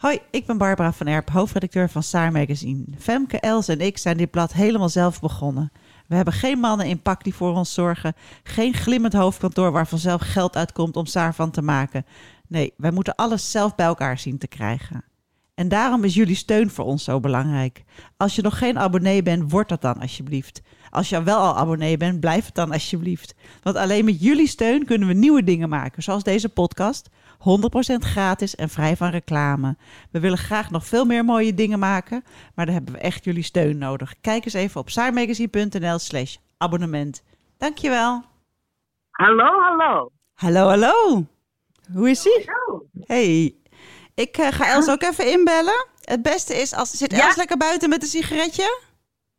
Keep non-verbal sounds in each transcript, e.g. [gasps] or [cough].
Hoi, ik ben Barbara van Erp, hoofdredacteur van Saar Magazine. Femke, Els en ik zijn dit blad helemaal zelf begonnen. We hebben geen mannen in pak die voor ons zorgen, geen glimmend hoofdkantoor waar vanzelf geld uitkomt om Saar van te maken. Nee, wij moeten alles zelf bij elkaar zien te krijgen. En daarom is jullie steun voor ons zo belangrijk. Als je nog geen abonnee bent, word dat dan alsjeblieft. Als je wel al abonnee bent, blijf het dan alsjeblieft. Want alleen met jullie steun kunnen we nieuwe dingen maken, zoals deze podcast. 100% gratis en vrij van reclame. We willen graag nog veel meer mooie dingen maken, maar daar hebben we echt jullie steun nodig. Kijk eens even op saarmagazine.nl slash abonnement. Dankjewel. Hallo, hallo. Hallo, hallo. Hoe is ie? Hey, ik eh, ga Els ook even inbellen. Het beste is als zit Ja. Els lekker buiten met een sigaretje.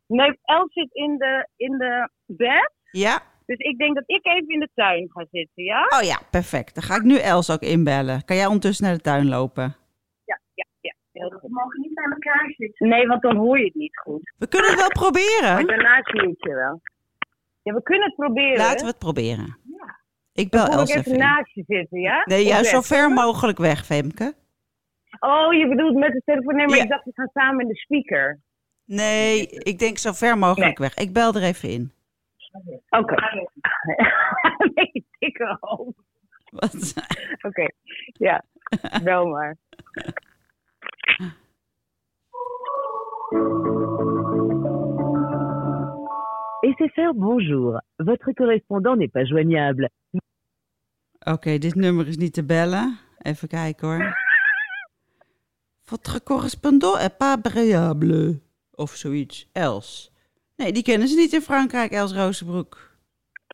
Nee, Els zit in de, in de bed. Ja. Dus ik denk dat ik even in de tuin ga zitten, ja? Oh ja, perfect. Dan ga ik nu Els ook inbellen. Kan jij ondertussen naar de tuin lopen? Ja, ja, ja. Heel goed. We mogen niet bij elkaar zitten. Nee, want dan hoor je het niet goed. We kunnen het wel [laughs] Maar proberen. daarna zie ik je wel. Ja, we kunnen het proberen. Laten we het proberen. Ik Dan bel Els ik even even in. naast je zitten, ja? Nee, juist zo ver mogelijk weg, Femke. Oh, je bedoelt met de telefoon. Nee, maar Ja. ik dacht, we gaan samen in de speaker. Nee, ik denk zo ver mogelijk weg. Ik bel er even in. Oké. nee, [laughs] dikke hoofd. Wat? [laughs] Oké, ja. Wel maar. SFR, bonjour. Votre correspondant n'est pas joignable. Oké, dit nummer is niet te bellen. Even kijken hoor. [laughs] Votre correspondant est pas variable. Of zoiets. Els. Nee, die kennen ze niet in Frankrijk, Els Rozenbroek.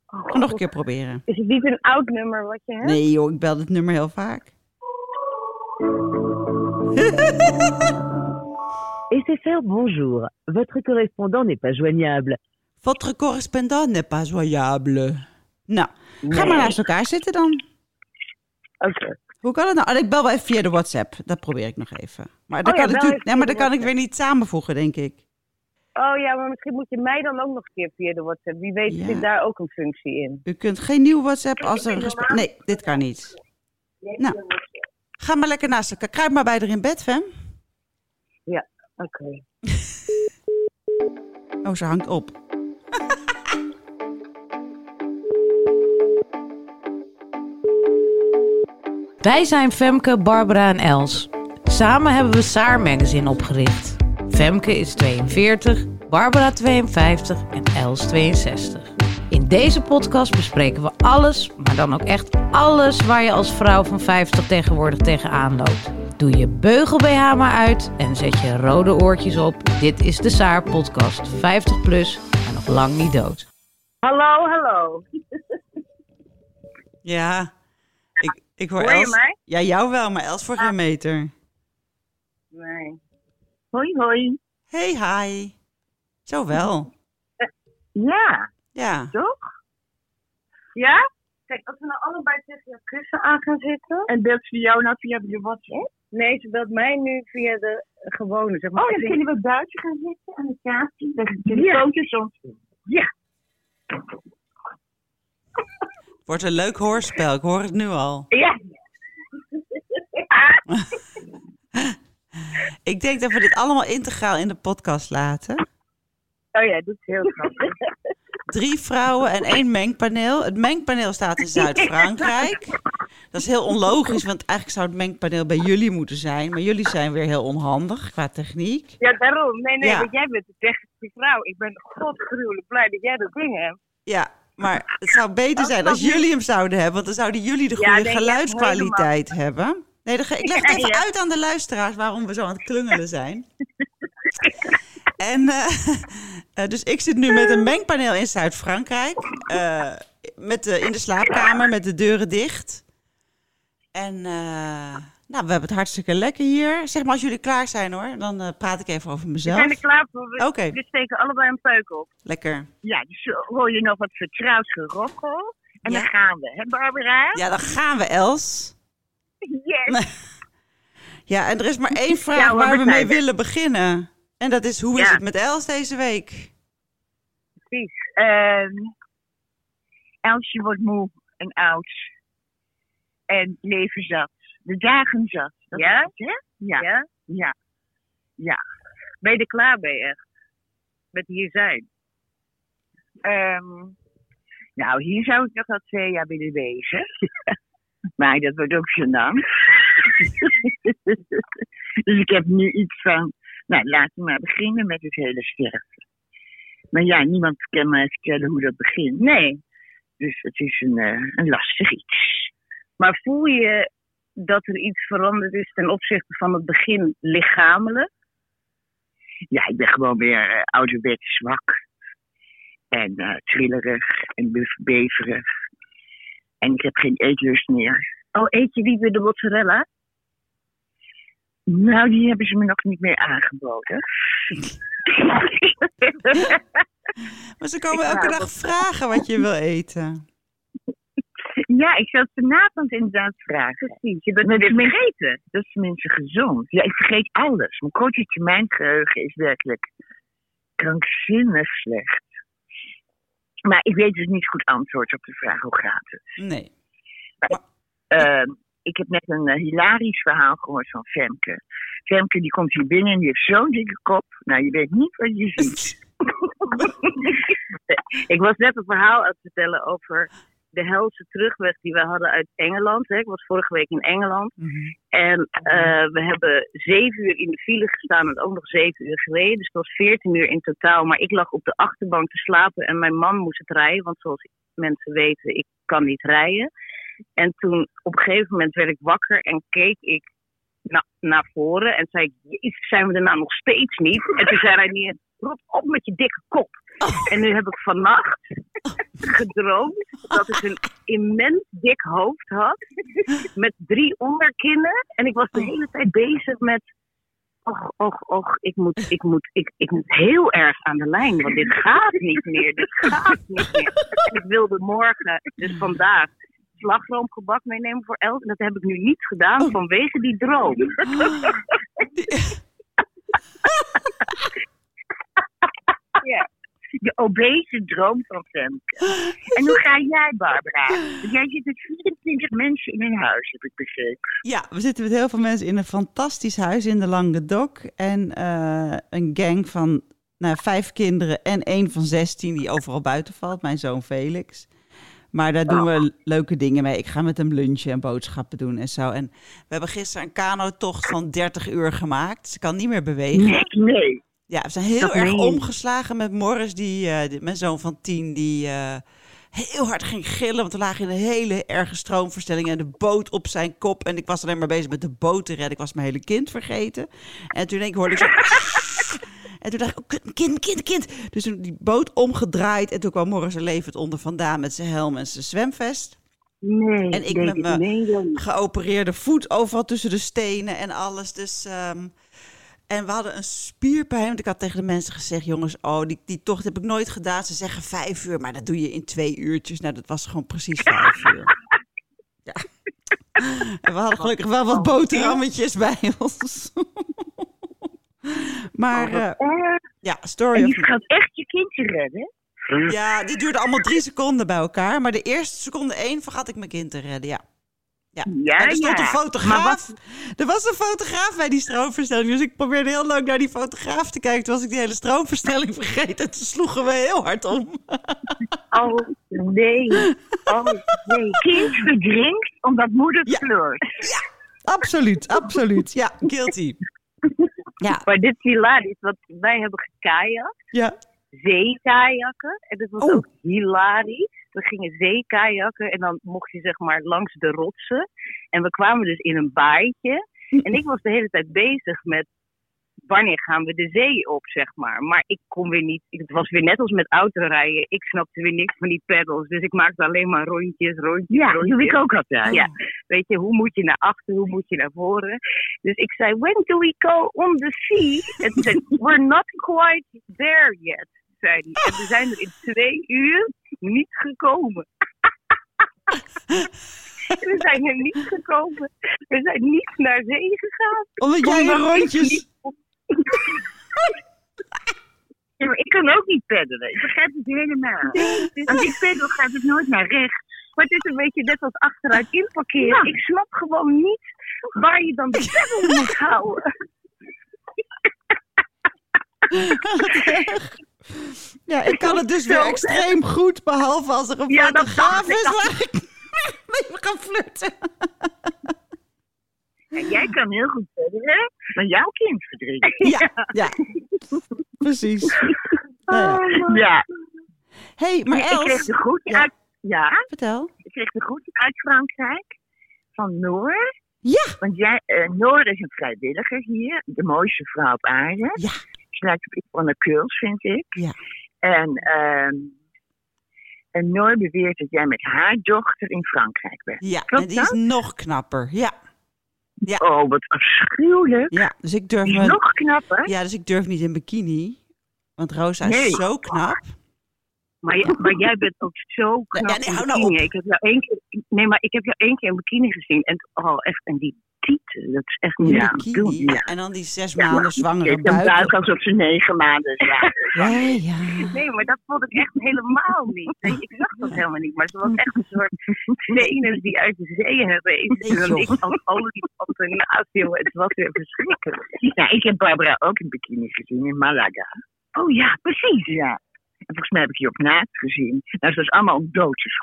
Ga nog een keer proberen. Is het niet een oud nummer wat je hebt? Nee joh, ik bel dit nummer heel vaak. [laughs] SFR, bonjour. Votre correspondant n'est pas joignable. Votre correspondant n'est pas joignable. Nou, ga maar naast elkaar zitten dan. Oké. Hoe kan het nou? Oh, ik bel wel even via de WhatsApp. Dat probeer ik nog even. Maar dan Oh ja, kan, ik, nee, maar de kan ik weer niet samenvoegen, denk ik. Oh ja, maar misschien moet je mij dan ook nog een keer via de WhatsApp. Wie weet Ja. zit daar ook een functie in. U kunt geen nieuw WhatsApp als er een gesprek... Nee, dit kan niet. Nou, ga maar lekker naast elkaar. Kruip maar bij er in bed, Fem. Ja, oké. [laughs] Oh, ze hangt op. Wij zijn Femke, Barbara en Els. Samen hebben we Saar Magazine opgericht. Femke is 42, Barbara 52 en Els 62. In deze podcast bespreken we alles, maar dan ook echt alles waar je als vrouw van 50 tegenwoordig tegenaan loopt. Doe je beugel BH maar uit en zet je rode oortjes op. Dit is de Saar podcast. 50 plus en nog lang niet dood. Hallo, hallo. [laughs] Ja, ik, ik hoor, Hoor je Els... mij? Ja, jou wel, maar Els voor geen meter. Nee. Hoi, hoi. Hey, hi. Zo wel. Ja, Ja. toch? Ja? Kijk, als we nou allebei tegen je kussen aan gaan zitten. En belt ze jou nou via je WhatsApp? Nee, ze belt mij nu via de gewone, zeg maar. Oh, dan kunnen we buiten gaan zitten aan de is de ja. soms. Ja. Wordt een leuk hoorspel. Ik hoor het nu al. Ja. [laughs] [laughs] Ik denk dat we dit allemaal integraal in de podcast laten. Oh ja, dat is heel grappig. [laughs] Drie vrouwen en één mengpaneel. Het mengpaneel staat in Zuid-Frankrijk. [laughs] Dat is heel onlogisch, want eigenlijk zou het mengpaneel bij jullie moeten zijn. Maar jullie zijn weer heel onhandig qua techniek. Ja, daarom. Nee, nee, Ja. want jij bent de technische vrouw. Ik ben godgruwelijk blij dat jij dat ding hebt. Ja, maar het zou beter zijn als jullie hem zouden hebben. Want dan zouden jullie de Ja, goede nee, geluidskwaliteit hebben. Nee, ik leg het [laughs] even ja. uit aan de luisteraars waarom we zo aan het klungelen zijn. [laughs] En eh, eh, dus ik zit nu met een mengpaneel in Zuid-Frankrijk. eh, met de, in de slaapkamer met de deuren dicht. En uh, nou, we hebben het hartstikke lekker hier. Zeg maar als jullie klaar zijn hoor, dan praat ik even over mezelf. We zijn er klaar voor. We, okay. we steken allebei een peuk op. Lekker. Ja, dus hoor je nog wat vertrouwd gerochel. En Ja. dan gaan we, hè Barbara? Ja, dan gaan we Els. [laughs] Yes. Ja, en er is maar één vraag Ja, waar we mee willen beginnen. En dat is, hoe is het met Els deze week? Precies. Ehm Elsje wordt moe en oud. En leven zat. De dagen zat. Dat Ja? is het, hè? Ja. Ja? Ja. Ja. Ben je er klaar mee echt? Met hier zijn? Ehm, nou, hier zou ik nog wel twee jaar willen wezen. [laughs] maar dat wordt ook gênant. [laughs] dus ik heb nu iets van, nou, laten we maar beginnen met het hele sterven. Maar ja, niemand kan mij vertellen hoe dat begint. Nee. Dus het is een, eh, een lastig iets. Maar voel je dat er iets veranderd is ten opzichte van het begin lichamelijk? Ja, ik ben gewoon weer ouderwets zwak. En eh, trillerig en be- beverig. En ik heb geen eetlust meer. Oh, eet je niet meer de mozzarella? Nou, die hebben ze me nog niet meer aangeboden. [laughs] Maar ze komen elke dag vragen wat je wil eten. [laughs] ja, ik zal het vanavond inderdaad vragen. Precies, je bent is- vergeten. Dat is tenminste gezond. Ja, ik vergeet alles. Mijn korte termijn geheugen is werkelijk krankzinnig slecht. Maar ik weet dus niet goed antwoord op de vraag hoe gaat het. Nee. Ehm, ik heb net een eh, hilarisch verhaal gehoord van Femke. Femke die komt hier binnen en die heeft zo'n dikke kop. Nou, je weet niet wat je ziet. [laughs] [laughs] Ik was net een verhaal aan het vertellen over de helse terugweg die we hadden uit Engeland. Hè. Ik was vorige week in Engeland. Mhm. En eh, we hebben zeven uur in de file gestaan en ook nog zeven uur gereden. Dus het was veertien uur in totaal. Maar ik lag op de achterbank te slapen en mijn man moest het rijden. Want zoals mensen weten, ik kan niet rijden. En toen op een gegeven moment werd ik wakker en keek ik na- naar voren. En zei ik, "Jezus, zijn we er nou nog steeds niet? En toen zei hij niet, rot op met je dikke kop. En nu heb ik vannacht gedroomd dat ik een immens dik hoofd had. Met drie onderkinnen. En ik was de hele tijd bezig met. Och, och, och, ik moet, ik, moet, ik, ik moet heel erg aan de lijn, want dit gaat niet meer. Dit gaat niet meer. En ik wilde morgen, dus vandaag, slagroomgebak meenemen voor Els. En dat heb ik nu niet gedaan vanwege die droom. [laughs] ja. De obese droom van Femke. [gasps] En hoe ga jij, Barbara? Want Jij zit met 24 mensen in een huis, heb ik begrepen. Ja, we zitten met heel veel mensen in een fantastisch huis in de Languedoc. En eh, een gang van nou, vijf kinderen en één van 16 die overal buiten valt. Mijn zoon Felix. Maar daar doen we leuke dingen mee. Ik ga met hem lunchen en boodschappen doen en zo. En we hebben gisteren een kanotocht van 30 uur gemaakt. Ze kan niet meer bewegen. Nee, nee. Ja, we zijn heel Dat erg meen omgeslagen met Morris, die, eh, die- mijn zoon van tien, die eh, heel hard ging gillen. Want we lagen in een hele erge stroomverstelling en de boot op zijn kop. En ik was alleen maar bezig met de boot te redden. Ik was mijn hele kind vergeten. En toen denk ik, hoorde ik zo... [laughs] En toen dacht ik, oh, kind, kind, kind. Dus toen die boot omgedraaid. En toen kwam Morris er levend onder vandaan met zijn helm en zijn zwemvest. Nee, En ik met mijn geopereerde voet overal tussen de stenen en alles. Dus, ehm, en we hadden een spierpijn. Want ik had tegen de mensen gezegd: jongens, oh, die, die tocht heb ik nooit gedaan. Ze zeggen vijf uur, maar dat doe je in twee uurtjes. Nou, dat was gewoon precies vijf uur. [laughs] Ja. En we hadden gelukkig wel wat boterhammetjes bij ons. [laughs] maar Eh, ja, story en je gaat echt je kindje redden? ja, die duurde allemaal drie seconden bij elkaar. Maar de eerste seconde één vergat ik mijn kind te redden, ja. Ja, Ja, er stond ja. een fotograaf. Er was een fotograaf bij die stroomverstelling. Dus ik probeerde heel lang naar die fotograaf te kijken. Toen was ik die hele stroomverstelling [laughs] vergeten. En toen sloegen we heel hard om. [laughs] Oh, nee. Oh, nee. Kind verdrinkt omdat moeder Ja. flirt. Absoluut, absoluut. Ja, guilty. Ja, Maar dit is hilarisch, want wij hebben gekajakt. ja. zeekajakken. En dat was Oh. ook hilarisch. We gingen zeekajakken en dan mocht je zeg maar langs de rotsen. En we kwamen dus in een baaitje. [laughs] En ik was de hele tijd bezig met wanneer gaan we de zee op, zeg maar. Maar ik kon weer niet, het was weer net als met autorijden. Ik snapte weer niks van die pedals. Dus ik maakte alleen maar rondjes, rondjes, Ja, rondjes. doe ik ook altijd. Ja, weet je, hoe moet je naar achter, hoe moet je naar voren? Dus ik zei, when do we go on the sea? En toen zei we're not quite there yet, zei hij. En we zijn er in twee uur niet gekomen. [laughs] we zijn er niet gekomen. We zijn niet naar zee gegaan. Omdat jij ik rondjes... niet- Ja, maar ik kan ook niet peddelen. Ik begrijp het helemaal. Want die peddel gaat dus nooit naar rechts. Maar het is een beetje net als achteruit inparkeren. Ik snap gewoon niet waar je dan de pedal moet houden. [laughs] Ja, ik kan het dus weer extreem goed, behalve als er een Ja, fotograaf is waar ik [laughs] mee gaan flirten. En jij kan heel goed peddelen, maar jouw kind verdriet. Ja, [laughs] ja. Precies. Ja. Ja. hey, maar ik kreeg Els, de groeten Ja. uit... Ja, vertel. ik kreeg de groeten uit Frankrijk. Van Noor. Ja. Want jij, eh, Noor is een vrijwilliger hier. De mooiste vrouw op aarde. Ja. Lijkt op Yvonne Kuls, vind ik. Ja. En, ehm en Noor beweert dat jij met haar dochter in Frankrijk bent. Ja, Klopt en die is dat? nog knapper. Ja. Oh, wat afschuwelijk. ja, dus ik durf is me... nog knapper. Ja, dus ik durf niet in bikini. Want Rosa is Nee. zo knap. Maar, jij- maar jij bent ook zo knap Ja, nee, hou nou op. Ik heb jou één keer, nee, maar ik heb jou één keer in bikini gezien. En, oh, echt, en die tieten, dat is echt niet In Ja, bikini. doe- ja. En dan die zes Ja, maanden zwangere Je hebt een buik buik. alsof ze negen maanden is. [laughs] Ja, ja. Nee, maar dat vond ik echt helemaal niet. Nee, Ik zag dat helemaal niet. Maar ze was echt een soort venus die uit de zee herrees. Nee, en joh. ik als ernaast, jongen. Het was weer verschrikkelijk. Ja, ik heb Barbara ook in bikini gezien in Malaga. Oh ja, precies. Ja. En volgens mij heb ik je op naakt gezien. Nou, ze was allemaal op doodjes. [laughs]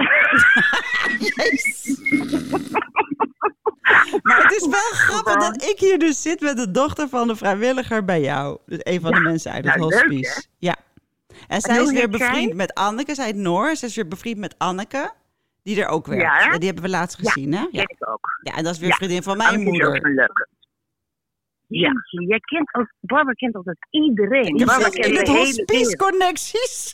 Maar het is wel grappig dat ik hier dus zit met de dochter van de vrijwilliger bij jou. Dus een van de mensen uit het nou, leuk, hospice. ja. En zij is weer bevriend met Anneke. Zij Noor. Zij is weer bevriend met Anneke. Die er ook werkt. Ja. Die hebben we laatst gezien, hè? Ja. Ik ook. ja, en dat is weer vriendin van mijn is moeder. leuke. Ja. Jij kent ook, Barbara kent altijd iedereen. Je Barbara kent de hele connecties. [laughs]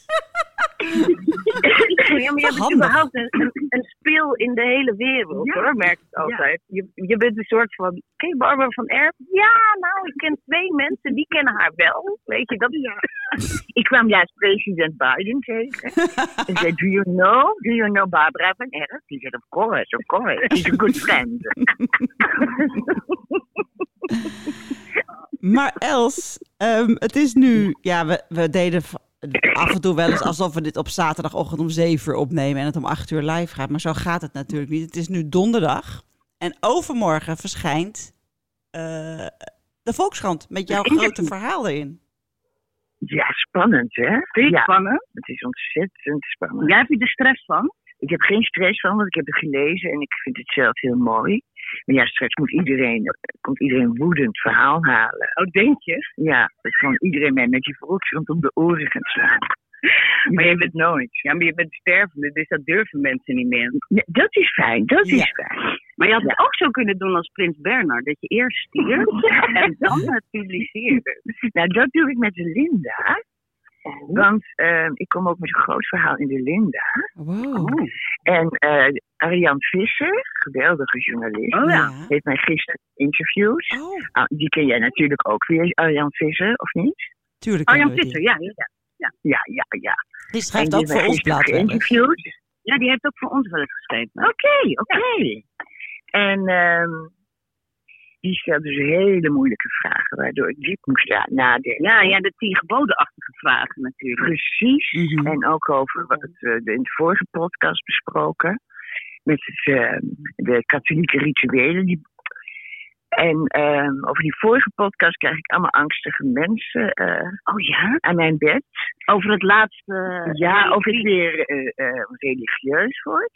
Ja, maar je bent Handig. überhaupt een, een, een speel in de hele wereld, Ja. hoor, merk ik altijd. Je, je bent een soort van, je Barbara van Erp? Ja, nou, ik ken twee mensen, die kennen haar wel. Weet je, dat. [laughs] Ik kwam juist president Biden tegen. En zei, do you know? Do you know Barbara van Erp? Die zei, of course, of course. She's a good friend. [laughs] [laughs] Maar Els, ehm, het is nu... Ja, we, we deden af en toe wel eens alsof we dit op zaterdagochtend om 7 uur opnemen... en het om 8 uur live gaat. Maar zo gaat het natuurlijk niet. Het is nu donderdag. En overmorgen verschijnt eh, de Volkskrant met jouw grote verhaal erin. Ja, spannend, hè? Vind je het Ja, spannend? het is ontzettend spannend. Jij hebt je er stress van? Ik heb geen stress van, want ik heb het gelezen en ik vind het zelf heel mooi. Maar ja, straks moet iedereen, komt iedereen woedend verhaal halen. Oh, denk je? Ja, dat kan iedereen mij met je volkskrant om de oren gaan slaan. Maar je bent nooit. Ja, maar je bent stervende, dus dat durven mensen niet meer. Ja, dat is fijn, dat Ja. is fijn. Maar je had het ook zo kunnen doen als Prins Bernard, dat je eerst stierf en dan het publiceerde. Nou, dat doe ik met Linda. Want eh, ik kom ook met een groot verhaal in de Linda. Wow. En eh Arjan Visser, geweldige journalist, Oh ja. heeft mij gisteren interviewd. Oh, Ah, die ken jij natuurlijk ook weer, Arjan Visser, of niet? tuurlijk. Die. Visser, ja, ja. Ja, ja, ja. Die En schrijft die ook voor ons geïnterviewd. Ja, die heeft ook voor ons wel eens geschreven. Oké, oké. En ehm, die stelde dus hele moeilijke vragen, waardoor ik diep moest na- nadenken. Ja, ja, de tien gebodenachtige vragen natuurlijk. Precies. Mhm. En ook over wat we in de vorige podcast besproken. Met het, eh, de katholieke rituelen. Die... En ehm, over die vorige podcast krijg ik allemaal angstige mensen eh, Oh ja? aan mijn bed. Over het laatste... ja, eh, of ik weer eh, eh, religieus word.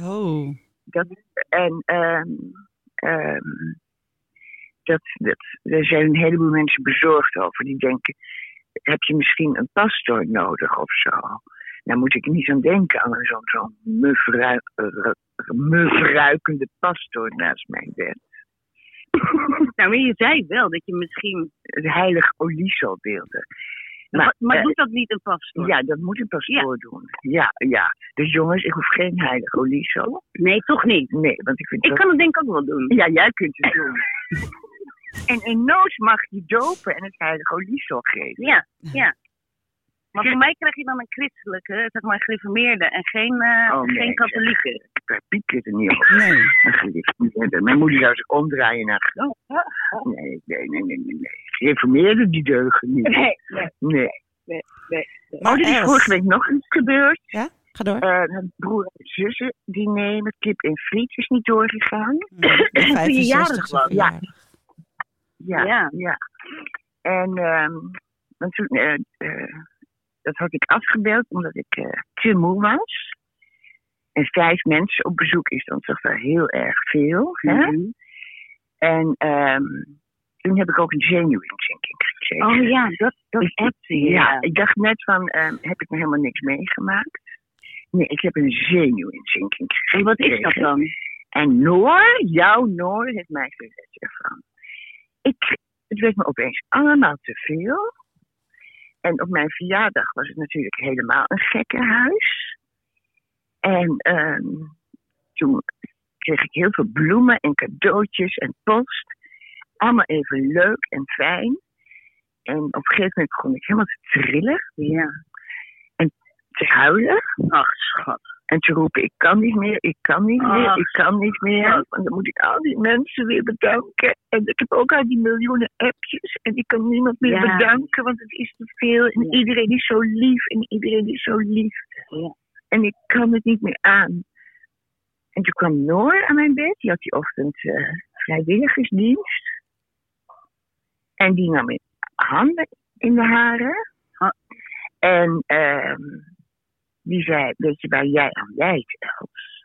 Oh. Dat, en ehm, ehm, dat, dat, er zijn een heleboel mensen bezorgd over. Die denken, heb je misschien een pastoor nodig of zo? Nou moet ik niet aan denken aan zo'n zo'n mufrui- eh, mufruikende pastoor naast mijn bed. [laughs] Nou, maar je zei wel dat je misschien... Het heilige oliesolbeelden. Maar, Maar, maar eh, doet dat niet een pastoor? Ja, dat moet een pastoor doen. Ja, ja. Dus jongens, ik hoef geen heilige oliesol. Nee, toch niet. Nee, want ik vind Ik dat- kan het denk ik ook wel doen. Ja, jij kunt het doen. [laughs] en in nood mag je dopen en het heilige oliesol geven. Ja, ja. Maar voor mij krijg je dan een christelijke, zeg maar gereformeerde en geen, eh, Oh, nee. geen katholieke. Piep je er niet op. Nee. Een gereformeerde. Mijn moeder zou zich omdraaien naar. Nee, nee, nee, nee, nee. nee. Gereformeerden die deugen niet. nee. Nee. Maar oh, er is vorige week nog iets gebeurd. Ja, ga door. Eh, broer en zussen diner met kip en friet is niet doorgegaan. Mm, jarig 65ste was. Ja. Ja, Ja. ja. En want toen, eh, eh, dat had ik afgebeld omdat ik eh, te moe was. En vijf mensen op bezoek is dan toch wel heel erg veel. Hè? Mhm. En ehm, toen heb ik ook een zenuwinzinking gekregen. Oh ja, dat, dat Ik-. Ja, ik dacht net van, ehm, heb ik nog helemaal niks meegemaakt? Nee, ik heb een zenuwinzinking gekregen. En wat is dat dan? En Noor, jouw Noor, heeft mij gered ervan. Ik, het werd me opeens allemaal te veel. En op mijn verjaardag was het natuurlijk helemaal een gekkenhuis. En ehm, toen kreeg ik heel veel bloemen en cadeautjes en post. Allemaal even leuk en fijn. En op een gegeven moment begon ik helemaal te trillen, Ja. te huilen. Ach, schat. En te roepen, ik kan niet meer, ik kan niet meer, Ach, ik kan niet meer. Want dan moet ik al die mensen weer bedanken. En ik heb ook al die miljoenen appjes. En ik kan niemand meer Ja. bedanken, want het is te veel. En Ja. iedereen is zo lief en iedereen is zo lief. Ja. En ik kan het niet meer aan. En toen kwam Noor aan mijn bed. Die had die ochtend eh, vrijwilligersdienst. En die nam mijn handen in de haren. Ha- En ehm, die zei, weet je waar jij aan lijdt, Els?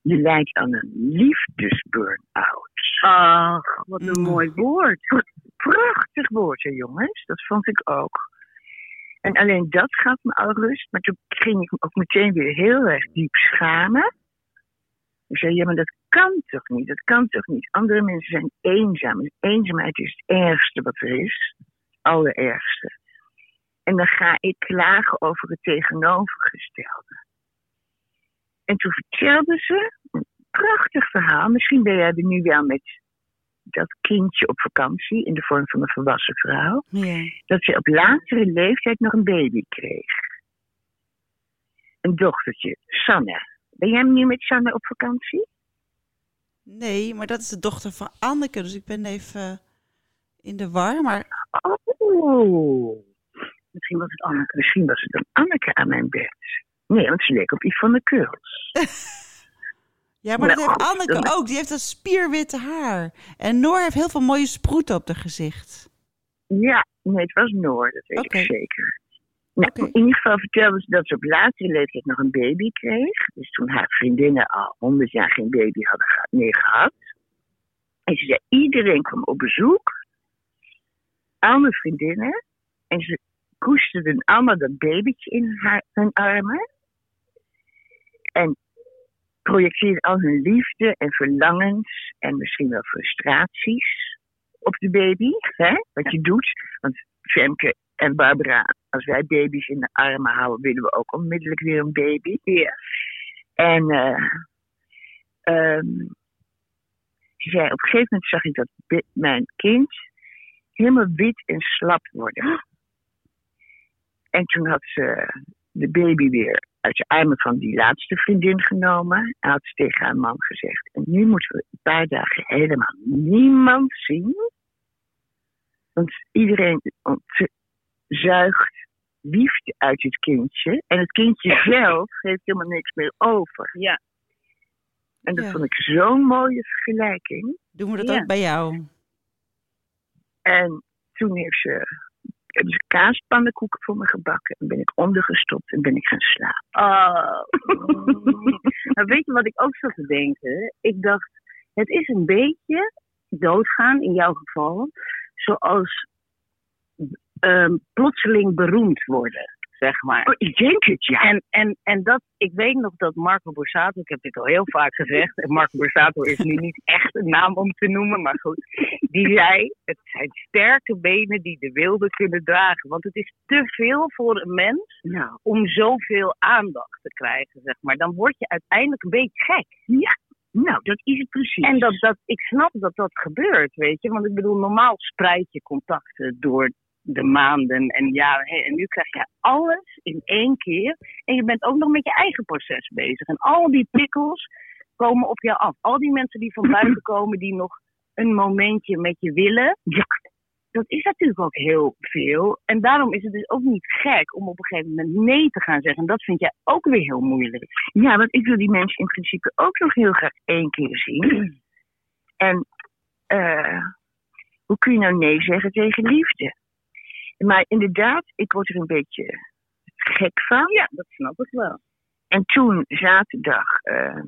Je lijdt aan een liefdesburn-out. Ach, wat een Mm. mooi woord. Prachtig woord, hè, jongens. Dat vond ik ook. En alleen dat gaf me al rust. Maar toen ging ik me ook meteen weer heel erg diep schamen. Ik zei, ja, maar dat kan toch niet? Dat kan toch niet? Andere mensen zijn eenzaam. En eenzaamheid is het ergste wat er is. Het allerergste. En dan ga ik klagen over het tegenovergestelde. En toen vertelde ze een prachtig verhaal. Misschien ben jij er nu wel met dat kindje op vakantie in de vorm van een volwassen vrouw. Ja. Dat ze op latere leeftijd nog een baby kreeg. Een dochtertje, Sanne. Ben jij nu met Sanne op vakantie? Nee, maar dat is de dochter van Anneke, dus ik ben even in de war. Maar Oh, Misschien was het Anneke. misschien was het een Anneke aan mijn bed. Nee, want ze leek op Yvonne Keuls. [laughs] Ja, maar dat Nou, heeft Anneke dan- ook. Die heeft dat spierwitte haar. En Noor heeft heel veel mooie sproeten op haar gezicht. Ja, nee, het was Noor, dat weet ik zeker. Nou. In ieder geval vertelde ze dat ze op latere leeftijd nog een baby kreeg. Dus toen haar vriendinnen al honderd jaar geen baby hadden meer gehad. En ze zei, iedereen kwam op bezoek. Al mijn vriendinnen. En ze koesterden allemaal dat babytje in haar, hun armen. En projecteerden al hun liefde en verlangens en misschien wel frustraties op de baby. Hè? Wat je doet. Want Femke en Barbara, als wij baby's in de armen houden, willen we ook onmiddellijk weer een baby. Ja. En ze zei, op een gegeven moment zag ik dat mijn kind helemaal wit en slap worden. En toen had ze de baby weer uit de armen van die laatste vriendin genomen. En had ze tegen haar man gezegd. En nu moeten we een paar dagen helemaal niemand zien. Want iedereen zuigt liefde uit het kindje. En het kindje zelf heeft helemaal niks meer over. Ja. En dat Ja. vond ik zo'n mooie vergelijking. Doen we dat Ja. ook bij jou? En toen heeft ze, hebben ze kaaspannenkoeken voor me gebakken. En ben ik ondergestopt en ben ik gaan slapen. Oh. [laughs] maar weet je wat ik ook zat te denken? Ik dacht, het is een beetje doodgaan in jouw geval, zoals ehm, plotseling beroemd worden. Zeg maar. Oh, ik denk het, ja. En, en, en dat, ik weet nog dat Marco Borsato, ik heb dit al heel vaak gezegd, en Marco Borsato is nu niet echt een naam om te noemen, maar goed, die zei, het zijn sterke benen die de wilde kunnen dragen. Want het is te veel voor een mens Nou, om zoveel aandacht te krijgen, zeg maar. Dan word je uiteindelijk een beetje gek. ja. Nou, dat is het precies. En dat, dat, ik snap dat dat gebeurt, weet je. Want ik bedoel, normaal spreid je contacten door de maanden en jaren heen. En nu krijg je alles in één keer. En je bent ook nog met je eigen proces bezig. En al die prikkels komen op jou af. Al die mensen die van [clears throat] buiten komen, die nog een momentje met je willen. Ja, dat is natuurlijk ook heel veel. En daarom is het dus ook niet gek om op een gegeven moment nee te gaan zeggen. En dat vind jij ook weer heel moeilijk. Ja, want ik wil die mensen in principe ook nog heel graag één keer zien. [clears throat] En eh, hoe kun je nou nee zeggen tegen liefde? Maar inderdaad, ik word er een beetje gek van. Ja, dat snap ik wel. En toen, zaterdag, ehm,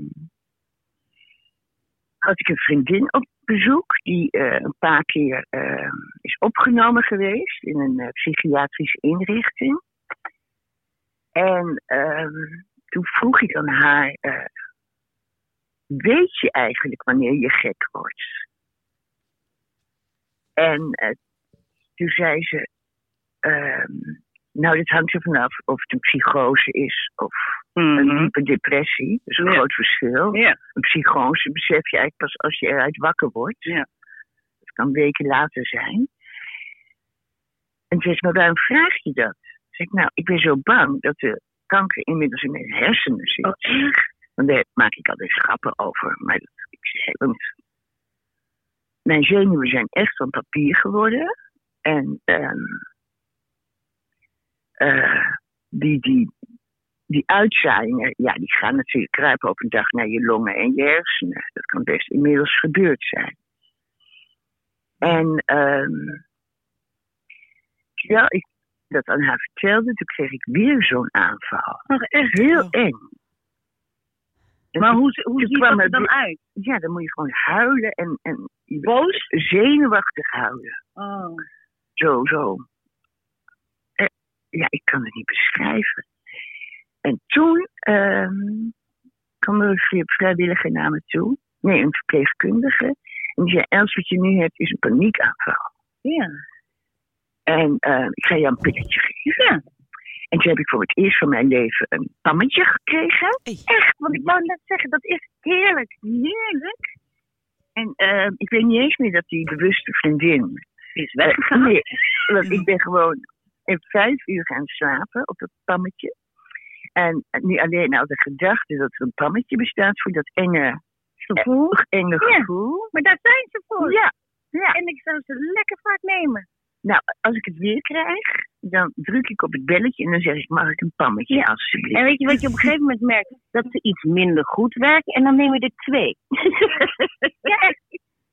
had ik een vriendin op bezoek die eh, een paar keer ehm, is opgenomen geweest in een eh, psychiatrische inrichting. En ehm, toen vroeg ik aan haar, eh, weet je eigenlijk wanneer je gek wordt? En toen zei ze, ehm, nou dit hangt er vanaf of het een psychose is of een diepe depressie. Dat is een Ja. groot verschil. Ja. Een psychose besef je eigenlijk pas als je eruit wakker wordt. Ja. Dat kan weken later zijn. En ze, maar waarom vraag je dat? Zei ik, nou, ik ben zo bang dat de kanker inmiddels in mijn hersenen zit. Oh, echt? Want daar maak ik altijd grappen over. Maar dat, ik want mijn zenuwen zijn echt van papier geworden. En ehm, eh, die, die, die uitzaaiingen, ja, die gaan natuurlijk kruipen op een dag naar je longen en je hersenen. Dat kan best inmiddels gebeurd zijn. En ehm terwijl ik dat aan haar vertelde, toen kreeg ik weer zo'n aanval. Ach, echt? Heel Oh. eng. En Maar hoe, hoe ziet kwam dat er het dan uit? Ja, dan moet je gewoon huilen en, en boos, zenuwachtig houden. Oh. Zo, zo. Ja, ik kan het niet beschrijven. En toen ehm kwam er een vrij- vrijwilliger naar me toe. Nee, een verpleegkundige. En die zei, Els, wat je nu hebt is een paniekaanval. Ja. En ehm, ik ga jou een pilletje geven. Ja. En toen heb ik voor het eerst van mijn leven een pammetje gekregen. Echt, want ik wou net zeggen, dat is heerlijk. Heerlijk. En ehm, ik weet niet eens meer dat die bewuste vriendin Is weggegaan. nee, want ik ben gewoon in vijf uur gaan slapen op dat pammetje. En nu alleen al de gedachte dat er een pammetje bestaat voor dat enge, Gevoel. enge Ja. gevoel. Maar daar zijn ze voor. Ja, ja. En ik zou ze lekker vaak nemen. Nou, als ik het weer krijg, dan druk ik op het belletje en dan zeg ik, mag ik een pammetje Ja. alsjeblieft? En weet je wat je op een gegeven moment merkt? Dat ze iets minder goed werken en dan neem je er twee. [laughs] ja.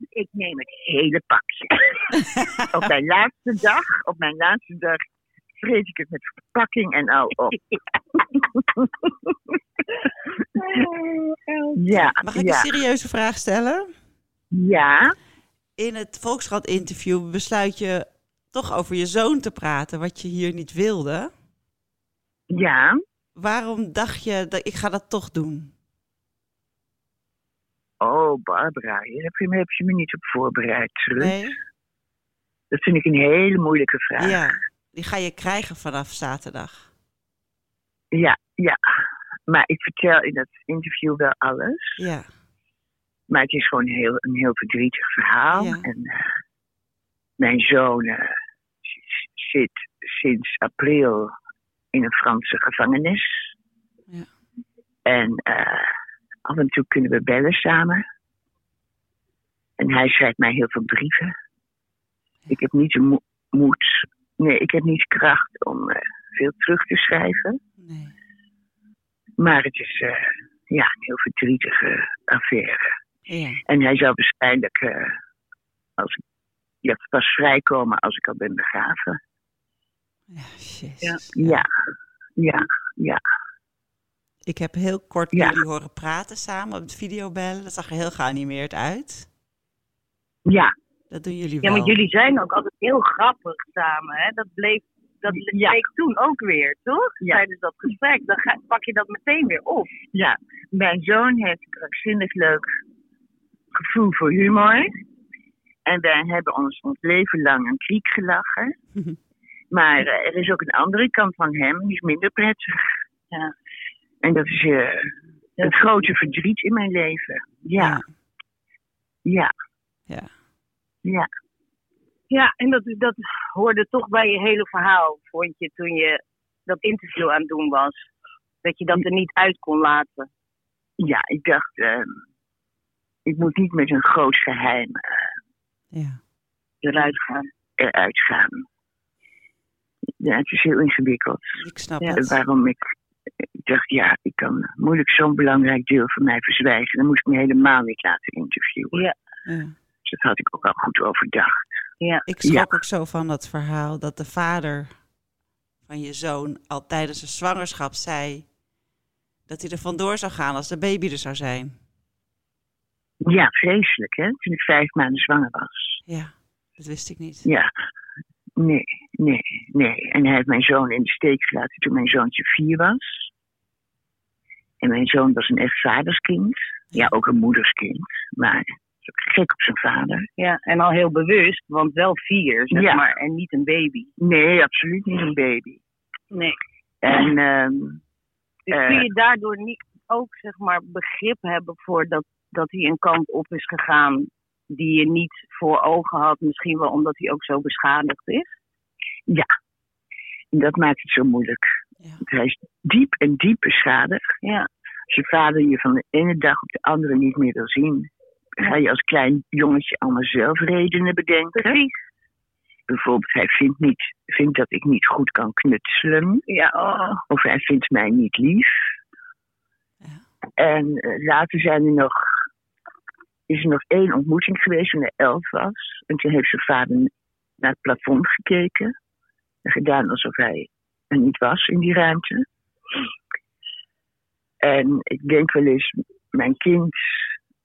Ik neem het hele pakje. [laughs] op mijn laatste dag, op mijn laatste dag, vreet ik het met verpakking en al op. [laughs] ja, Mag ik ja, een serieuze vraag stellen? ja. In het Volkskrant-interview besluit je toch over je zoon te praten, wat je hier niet wilde. Ja, Waarom dacht je dat ik ga dat toch doen? oh Barbara, hier heb je, me- heb je me niet op voorbereid. Ruud. Nee? Dat vind ik een hele moeilijke vraag. Ja, die ga je krijgen vanaf zaterdag. ja, ja. Maar ik vertel in dat interview wel alles. Ja, Maar het is gewoon heel, een heel verdrietig verhaal. Ja. En eh, mijn zoon eh, zit sinds april in een Franse gevangenis. Ja. En eh, af en toe kunnen we bellen samen. En hij schrijft mij heel veel brieven. Ik heb niet de mo- moed, nee, ik heb niet de kracht om eh, veel terug te schrijven. nee. Maar het is eh, ja, een heel verdrietige affaire. Ja, En hij zou waarschijnlijk eh, als ja, pas vrijkomen als ik al ben begraven. ja, jezus. Ja, ja, ja. Ik heb heel kort Ja. jullie horen praten samen op het videobellen. Dat zag er heel geanimeerd uit. Ja, Dat doen jullie Ja, wel. maar jullie zijn ook altijd heel grappig samen. Hè? Dat bleef dat Ja. leek toen ook weer, toch? Ja. Tijdens dat gesprek. Dan ga, pak je dat meteen weer op. Ja, mijn zoon heeft een krankzinnig leuk gevoel voor humor. En wij hebben ons ons leven lang een kriek gelachen. [laughs] Maar eh, er is ook een andere kant van hem, die is minder prettig. Ja. En dat is eh, het grote verdriet in mijn leven. Ja, ja, Ja. Ja. Ja, en dat, dat hoorde toch bij je hele verhaal, vond je, toen je dat interview aan het doen was. Dat je dat er niet uit kon laten. Ja, ik dacht, eh, ik moet niet met een groot geheim Ja. Eruit gaan. eruit gaan. Ja, het is heel ingewikkeld. Ik snap Ja, het. waarom ik, ik dacht, ja, ik kan moeilijk zo'n belangrijk deel van mij verzwijgen. Dan moest ik me helemaal niet laten interviewen. Ja. Ja. Dus dat had ik ook al goed overdacht. Ja. Ik schrok ook zo van dat verhaal dat de vader van je zoon al tijdens zijn zwangerschap zei dat hij er vandoor zou gaan als de baby er zou zijn. Ja, vreselijk, hè? Toen ik vijf maanden zwanger was. Ja, dat wist ik niet. Ja, nee, nee, nee. En hij heeft mijn zoon in de steek gelaten toen mijn zoontje vier was. En mijn zoon was een echt vaderskind. Ja, ook een moederskind. Maar gek op zijn vader. ja, en al heel bewust, want wel vier, zeg Ja. maar, en niet een baby. Nee, absoluut niet een baby. Nee. En ehm, Dus Eh. kun je daardoor niet ook, zeg maar, begrip hebben voor dat, dat hij een kant op is gegaan die je niet voor ogen had, misschien wel omdat hij ook zo beschadigd is? ja, en dat maakt het zo moeilijk. Ja. Hij is diep en diep beschadigd. Ja. Als je vader je van de ene dag op de andere niet meer wil zien, ga je als klein jongetje allemaal zelf redenen bedenken. Precies. Bijvoorbeeld, hij vindt, niet, vindt dat ik niet goed kan knutselen. Ja, oh. Of hij vindt mij niet lief. Ja. En eh, later zijn er nog, is er nog één ontmoeting geweest toen hij elf was. En toen heeft zijn vader naar het plafond gekeken. En gedaan alsof hij er niet was in die ruimte. En ik denk wel eens, mijn kind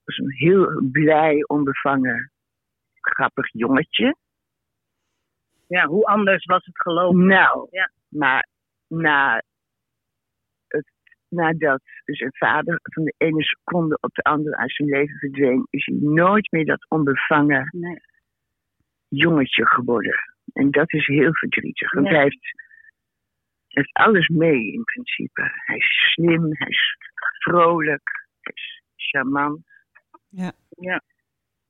was een heel blij, onbevangen, grappig jongetje. ja, hoe anders was het gelopen? Nou, Ja. maar na het, nadat zijn vader van de ene seconde op de andere uit zijn leven verdween, is hij nooit meer dat onbevangen Nee. jongetje geworden. En dat is heel verdrietig. Want hij heeft, heeft alles mee in principe. Hij is slim, hij is vrolijk, hij is charmant.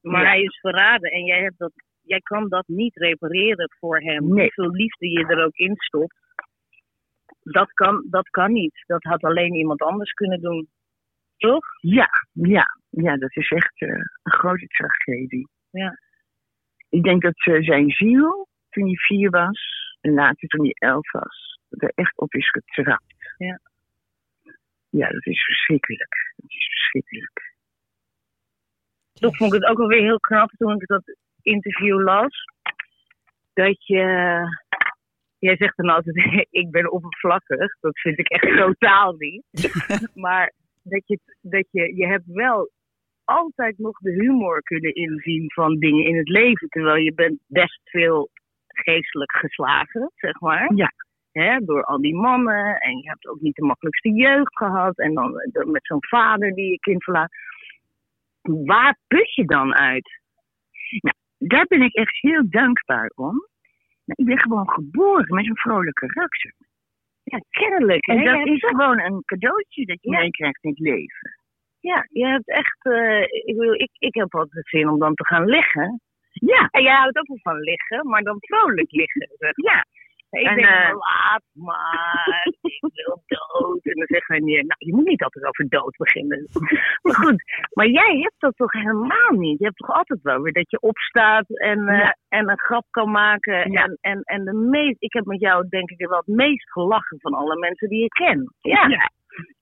Maar Ja. hij is verraden en jij, hebt dat, jij kan dat niet repareren voor hem. Nee. Hoeveel liefde je er ook in stopt, dat kan, dat kan niet. Dat had alleen iemand anders kunnen doen. Toch? Ja, ja, ja, dat is echt eh, een grote tragedie. Ja. Ik denk dat eh, zijn ziel, toen hij vier was, en later toen hij elf was, er echt op is getrapt. Ja. Ja, dat is verschrikkelijk. Dat is verschrikkelijk. Toch vond ik het ook alweer heel knap toen ik dat interview las. Dat je. Jij zegt dan altijd: [laughs] ik ben oppervlakkig. Dat vind ik echt [laughs] totaal niet. [laughs] maar dat je, dat je, je hebt wel altijd nog de humor kunnen inzien van dingen in het leven. Terwijl je bent best veel geestelijk geslagen, zeg maar. Ja. Hè, door al die mannen. En je hebt ook niet de makkelijkste jeugd gehad. En dan met zo'n vader die je kind verlaat. Waar put je dan uit? Daar ben ik echt heel dankbaar om. Nou, ik ben gewoon geboren met een vrolijk karakter. Ja, kennelijk. En hè? Dat is gewoon een cadeautje dat je Ja. meekrijgt in het leven. Ja, je hebt echt. eh, ik, bedoel, ik, ik heb altijd zin om dan te gaan liggen. Ja, En jij houdt ook wel van liggen, maar dan vrolijk liggen. Zeg. ja. Ik En, denk, eh, laat maar, [laughs] ik wil dood. En dan zeggen we, nou, je moet niet altijd over dood beginnen. [laughs] maar goed, maar jij hebt dat toch helemaal niet? Je hebt toch altijd wel weer dat je opstaat en, eh, Ja. en een grap kan maken. Ja. En, en, en de meest, ik heb met jou denk ik wel het meest gelachen van alle mensen die ik ken. Ja.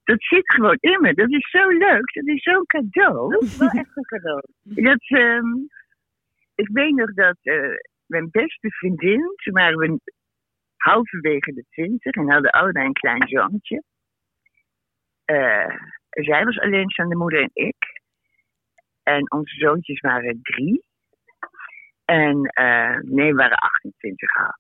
Dat zit gewoon in me. Dat is zo leuk. Dat is zo'n cadeau. Dat is wel echt een cadeau. Dat, ehm, ik weet nog dat eh, mijn beste vriendin, toen waren we halverwege de twintig en hadden allebei een klein zoontje. Eh, zij was alleenstaande moeder en ik. En onze zoontjes waren drie. En eh, nee, waren 28 al.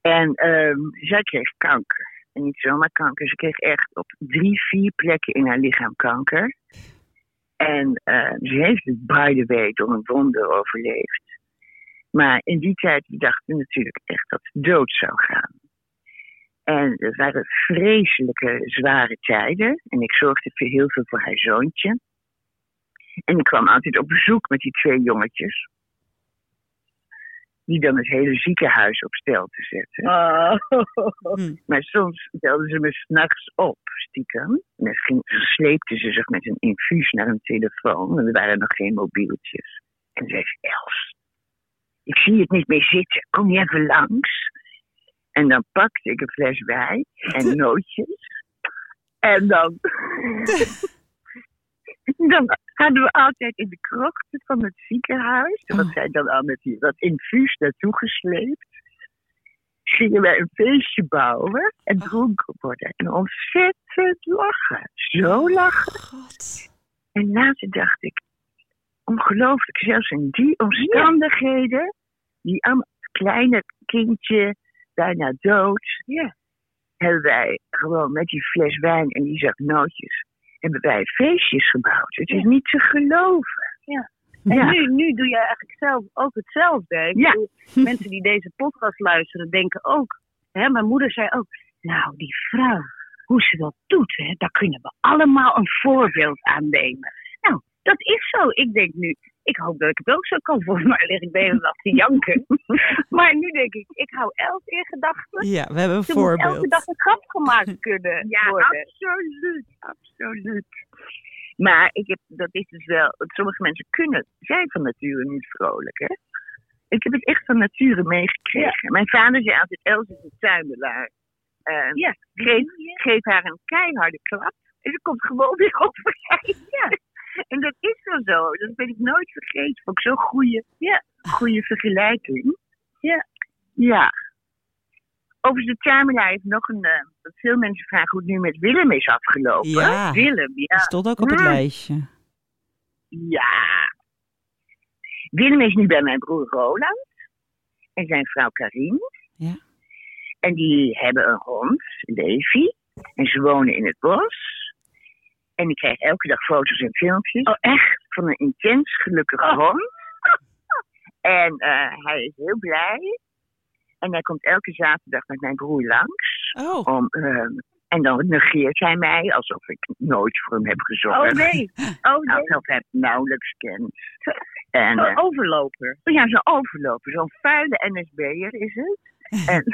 En ehm, zij kreeg kanker. En niet zomaar kanker. Ze kreeg echt op drie, vier plekken in haar lichaam kanker. En eh, ze heeft het by the way door een wonder overleefd. Maar in die tijd dachten we natuurlijk echt dat ze dood zou gaan. En het waren vreselijke, zware tijden. En ik zorgde voor heel veel voor haar zoontje. En ik kwam altijd op bezoek met die twee jongetjes. Die dan het hele ziekenhuis op stel te zetten. Hm. Maar soms belden ze me s'nachts op, stiekem. En dan ging, sleepten ze zich met een infuus naar een telefoon. En er waren nog geen mobieltjes. En zei ze, Els, ik zie het niet meer zitten. Kom je even langs? En dan pakte ik een fles wijn en [laughs] nootjes. En dan... [laughs] dan hadden we altijd in de krochten van het ziekenhuis... wat zij dan al met die, dat infuus naartoe gesleept... gingen wij een feestje bouwen en dronken worden. En ontzettend lachen. Zo lachen. God. En later dacht ik, ongelooflijk, zelfs in die omstandigheden, die allemaal kleine kindje, bijna dood, hebben wij gewoon met die fles wijn en die zak nootjes, hebben wij feestjes gebouwd. Het is niet te geloven. En Ja. nu, nu doe jij eigenlijk zelf ook hetzelfde. Ik Ja. bedoel, mensen die deze podcast luisteren denken ook. Hè, mijn moeder zei ook, nou die vrouw, hoe ze dat doet, hè, daar kunnen we allemaal een voorbeeld aan nemen. Nou, dat is zo. Ik denk nu, ik hoop dat ik het ook zo kan. Volgens [laughs] mij lig ik de hele dag te janken. [laughs] maar nu denk ik, ik hou elk in gedachten. Ja, we hebben een Er moet elke voorbeeld. dag een grap gemaakt [laughs] kunnen Ja, worden. absoluut, absoluut. Maar ik heb, dat is dus wel, sommige mensen kunnen, zijn van nature niet vrolijk, hè. Ik heb het echt van nature meegekregen. Mijn vader zei altijd, Els is een tuimelaar. Eh, Ja. geef, geef haar een keiharde klap en ze komt gewoon weer overeind. Ja. En dat is wel zo. Dat ben ik nooit vergeten. Vond ik zo'n goede, ja, goede vergelijking. Ja. Ja. Overigens, de tuimelaar heeft nog een... eh, dat veel mensen vragen hoe het nu met Willem is afgelopen. Ja, Willem, die ja. stond ook op het Mm. lijstje. Ja. Willem is nu bij mijn broer Roland. En zijn vrouw Karin. Ja. En die hebben een hond, Levi. En ze wonen in het bos. En ik krijg elke dag foto's en filmpjes. Oh, echt? Van een intens gelukkige hond. [laughs] En eh, hij is heel blij. En hij komt elke zaterdag met mijn broer langs. Oh, Om, ehm, en dan negeert hij mij alsof ik nooit voor hem heb gezorgd. Oh nee, [laughs] oh nee. Alsof hij het nauwelijks kent. En, eh, overloper. ja, zo'n overloper, zo'n vuile NSB'er is het. [laughs] En,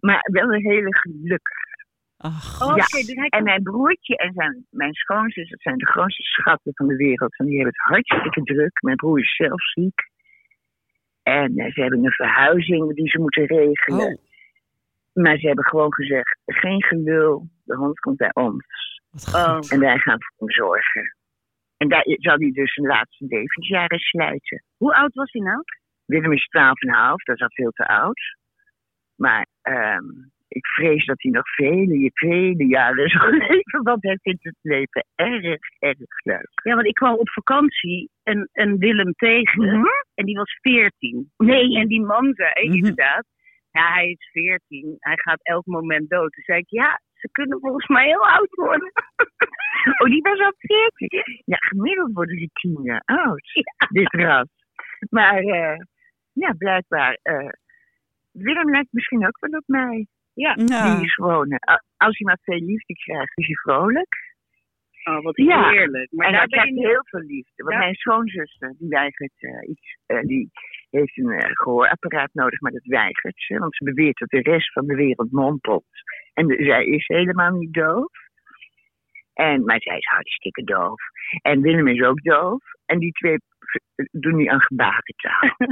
maar wel een hele gelukkige. Ach, Oh, Ja, dus hij En mijn broertje en zijn, mijn schoonzus, dat zijn de grootste schatten van de wereld. En die hebben het hartstikke druk. Mijn broer is zelf ziek. En eh, ze hebben een verhuizing die ze moeten regelen. oh, Maar ze hebben gewoon gezegd, geen gelul, de hond komt bij ons. Oh. En wij gaan voor hem zorgen. En daar zal hij dus zijn laatste levensjaren sluiten. Hoe oud was hij nou? Willem is 12,5, dat is al veel te oud. Maar ehm, ik vrees dat hij nog vele, vele jaren zal [laughs] leven, want hij vindt het leven erg, erg leuk. Ja, want ik kwam op vakantie en, en Willem tegen. En die was 14. Nee. En die man zei Mhm. inderdaad, ja, hij is 14. Hij gaat elk moment dood. Toen zei ik, ja, ze kunnen volgens mij heel oud worden. [laughs] Oh, die was al 14. Ja, gemiddeld worden die tien jaar oud, dit ras. Maar eh, ja, blijkbaar, eh, Willem lijkt misschien ook wel op mij. Ja, Ja. die is gewoon, eh, als hij maar veel liefde krijgt, is hij vrolijk. Oh, wat Ja. heerlijk. Maar en daar je krijgt heel veel liefde. Want Ja. mijn schoonzuster, die weigert eh, iets. eh, die heeft een eh, gehoorapparaat nodig, maar dat weigert ze. Want ze beweert dat de rest van de wereld mompelt. En de- zij is helemaal niet doof. En, maar zij is hartstikke doof. En Willem is ook doof. En die twee doen nu aan gebarentaal. [laughs]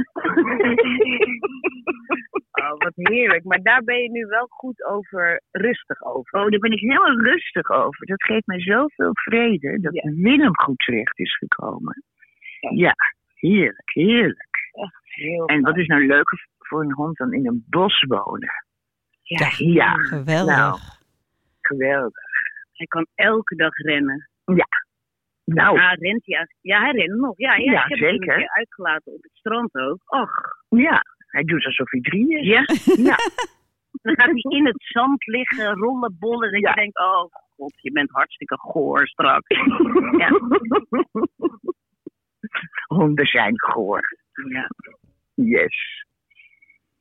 Oh, wat heerlijk. Maar daar ben je nu wel goed over, rustig over. Oh, daar ben ik heel rustig over. Dat geeft mij zoveel vrede dat Willem goed terecht is gekomen. Ja, heerlijk, heerlijk. Heel En wat is nou leuker voor een hond dan in een bos wonen? Ja, Ja, geweldig. nou, geweldig. Hij kan elke dag rennen. Nou, Ja, rent hij? eigenlijk- Ja, hij rent nog. Ja, ja, Ja, ik heb hem zeker. een keer uitgelaten op het strand ook. Och, ja. Hij doet alsof hij drie is. Ja? Ja. [laughs] Dan gaat hij in het zand liggen, rollen, bollen. Ja. je denkt, oh god, je bent hartstikke goor straks. [laughs] Ja. Honden zijn goor. Ja. Yes.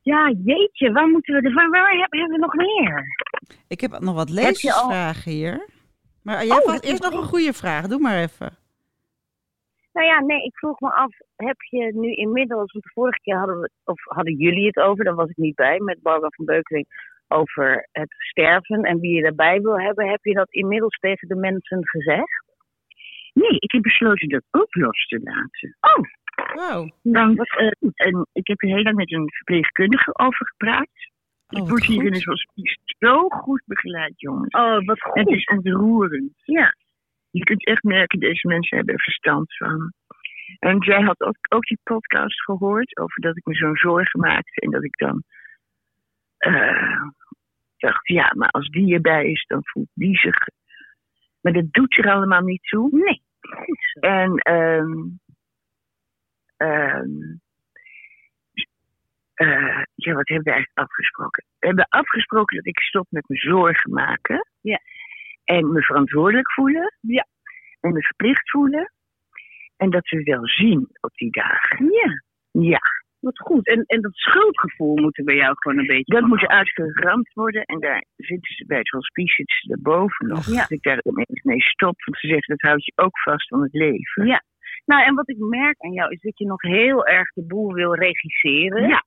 ja, jeetje, waar moeten we... De, waar, waar hebben, we nog meer? Ik heb nog wat al- lezersvragen hier. Maar jij Oh, eerst nog een goede vraag. Doe maar even. Nou ja, nee, ik vroeg me af, heb je nu inmiddels, want de vorige keer hadden we, of hadden jullie het over, daar was ik niet bij, met Barbara van Beukering, over het sterven en wie je daarbij wil hebben. Heb je dat inmiddels tegen de mensen gezegd? Nee, ik heb besloten dat ook los te laten. Oh, Wow. Want eh, en ik heb er heel lang met een verpleegkundige over gepraat. Oh, ik wat word hier in het zo goed begeleid, jongens. oh wat Het goed. is ontroerend. Ja. Je kunt echt merken, deze mensen hebben er verstand van. En zij had ook, ook die podcast gehoord over dat ik me zo'n zorgen maakte. En dat ik dan eh, dacht, ja, maar als die erbij is, dan voelt die zich... Maar dat doet er allemaal niet toe. Nee. En ehm eh, ja, wat hebben we eigenlijk afgesproken? We hebben afgesproken dat ik stop met me zorgen maken. Ja. En me verantwoordelijk voelen. Ja. En me verplicht voelen. En dat we wel zien op die dagen. Ja, Ja, wat goed. En, en dat schuldgevoel moet er bij jou gewoon een beetje dat moet af. uitgeramd worden. En daar zitten ze bij het hospice zitten ze erboven nog. Ja. Dat ik daar mee stop. Want ze zeggen, dat houdt je ook vast aan het leven. Ja. Nou, en wat ik merk aan jou is dat je nog heel erg de boel wil regisseren. Ja.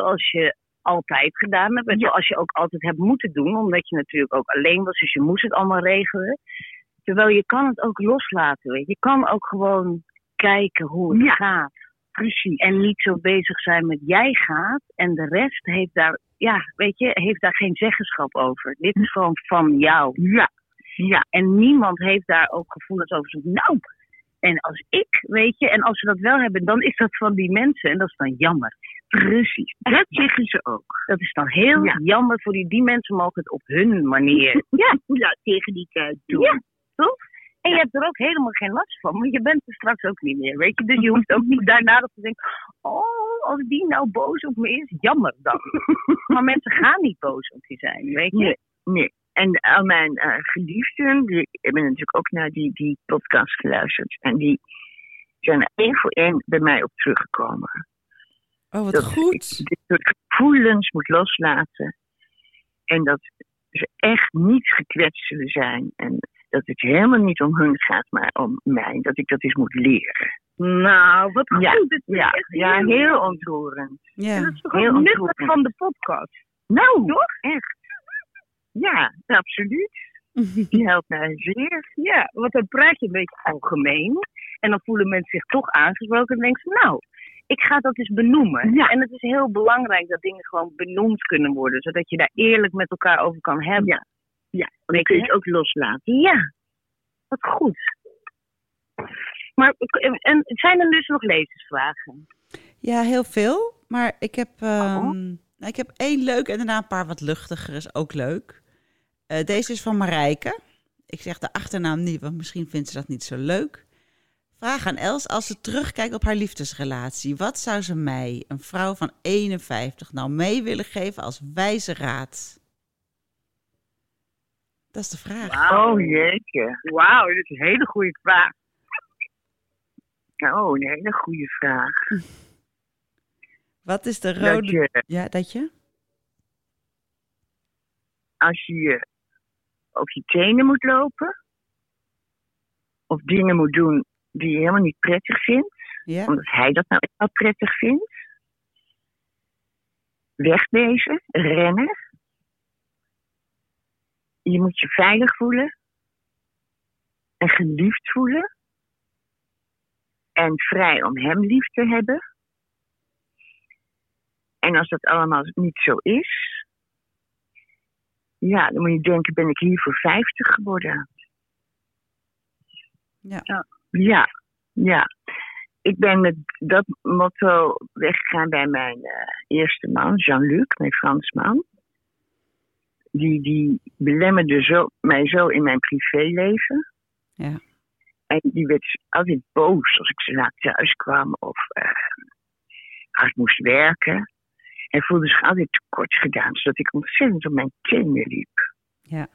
Zoals je altijd gedaan hebt. En Ja. zoals je ook altijd hebt moeten doen. Omdat je natuurlijk ook alleen was. Dus je moest het allemaal regelen. Terwijl je kan het ook loslaten. Weet je. je kan ook gewoon kijken hoe het Ja. gaat. Precies. En niet zo bezig zijn met jij gaat. En de rest heeft daar, ja, weet je, heeft daar geen zeggenschap over. Dit is gewoon van jou. Ja. Ja. En niemand heeft daar ook gevoelens over. Zo, nou, en als ik, weet je, en als ze dat wel hebben, dan is dat van die mensen. En dat is dan jammer. Precies. Dat zeggen ze ook. Dat is dan heel Ja. jammer voor die, die mensen mogen het op hun manier. [laughs] ja, Ja, tegen die tijd doen. ja, toch? En je hebt er ook helemaal geen last van, want je bent er straks ook niet meer, weet je. Dus je hoeft ook niet [laughs] daarna te denken, oh, als die nou boos op me is, jammer dan. [laughs] maar mensen gaan niet boos op je zijn, weet je. Nee, nee. En al mijn eh, geliefden, die hebben natuurlijk ook naar die, die podcast geluisterd. En die zijn er één voor één bij mij op teruggekomen. Oh, wat dat goed. ik dit soort gevoelens moet loslaten. En dat ze echt niet gekwetst zullen zijn. En dat het helemaal niet om hun gaat, maar om mij. Dat ik dat eens moet leren. Nou, wat goed. Ja, Ja, echt ja heel- ontroerend. Ja. Dat is toch heel ook nuttig van de podcast. Nou, echt. Ja, absoluut. [laughs] Die helpt mij zeer. Ja, want dan praat je een beetje algemeen. En dan voelen mensen zich toch aangesproken. En denken ze, nou, ik ga dat eens benoemen. Ja. En het is heel belangrijk dat dingen gewoon benoemd kunnen worden. Zodat je daar eerlijk met elkaar over kan hebben. Ja. Ja, dan Weet kun je het ook loslaten. Ja, wat goed. Maar en zijn er dus nog lezersvragen? Ja, heel veel. Maar ik heb, Oh. nou, ik heb één leuk en daarna een paar wat luchtiger is ook leuk. Eh, deze is van Marijke. Ik zeg de achternaam niet, want misschien vindt ze dat niet zo leuk. Vraag aan Els, als ze terugkijkt op haar liefdesrelatie, wat zou ze mij, een vrouw van 51, nou mee willen geven als wijze raad? Dat is de vraag. Oh jeetje. Wauw, dit is een hele goede vraag. Oh, een hele goede vraag. [laughs] Wat is de Dat rode... je, Ja, dat je? als je op je tenen moet lopen, of dingen moet doen die je helemaal niet prettig vindt, Ja? omdat hij dat nou echt wel prettig vindt, wegwezen, rennen. Je moet je veilig voelen en geliefd voelen. En vrij om hem lief te hebben. En als dat allemaal niet zo is, ja, dan moet je denken, ben ik hier voor 50 geworden? Ja. Ja, ja. Ik ben met dat motto weggegaan bij mijn eh, eerste man, Jean-Luc, mijn Fransman. Die, die belemmerde zo, mij zo in mijn privéleven. Ja. En die werd altijd boos als ik ze laat thuis kwam of eh, hard moest werken. Hij voelde zich altijd tekort gedaan, zodat ik ontzettend op mijn tenen liep. Ja.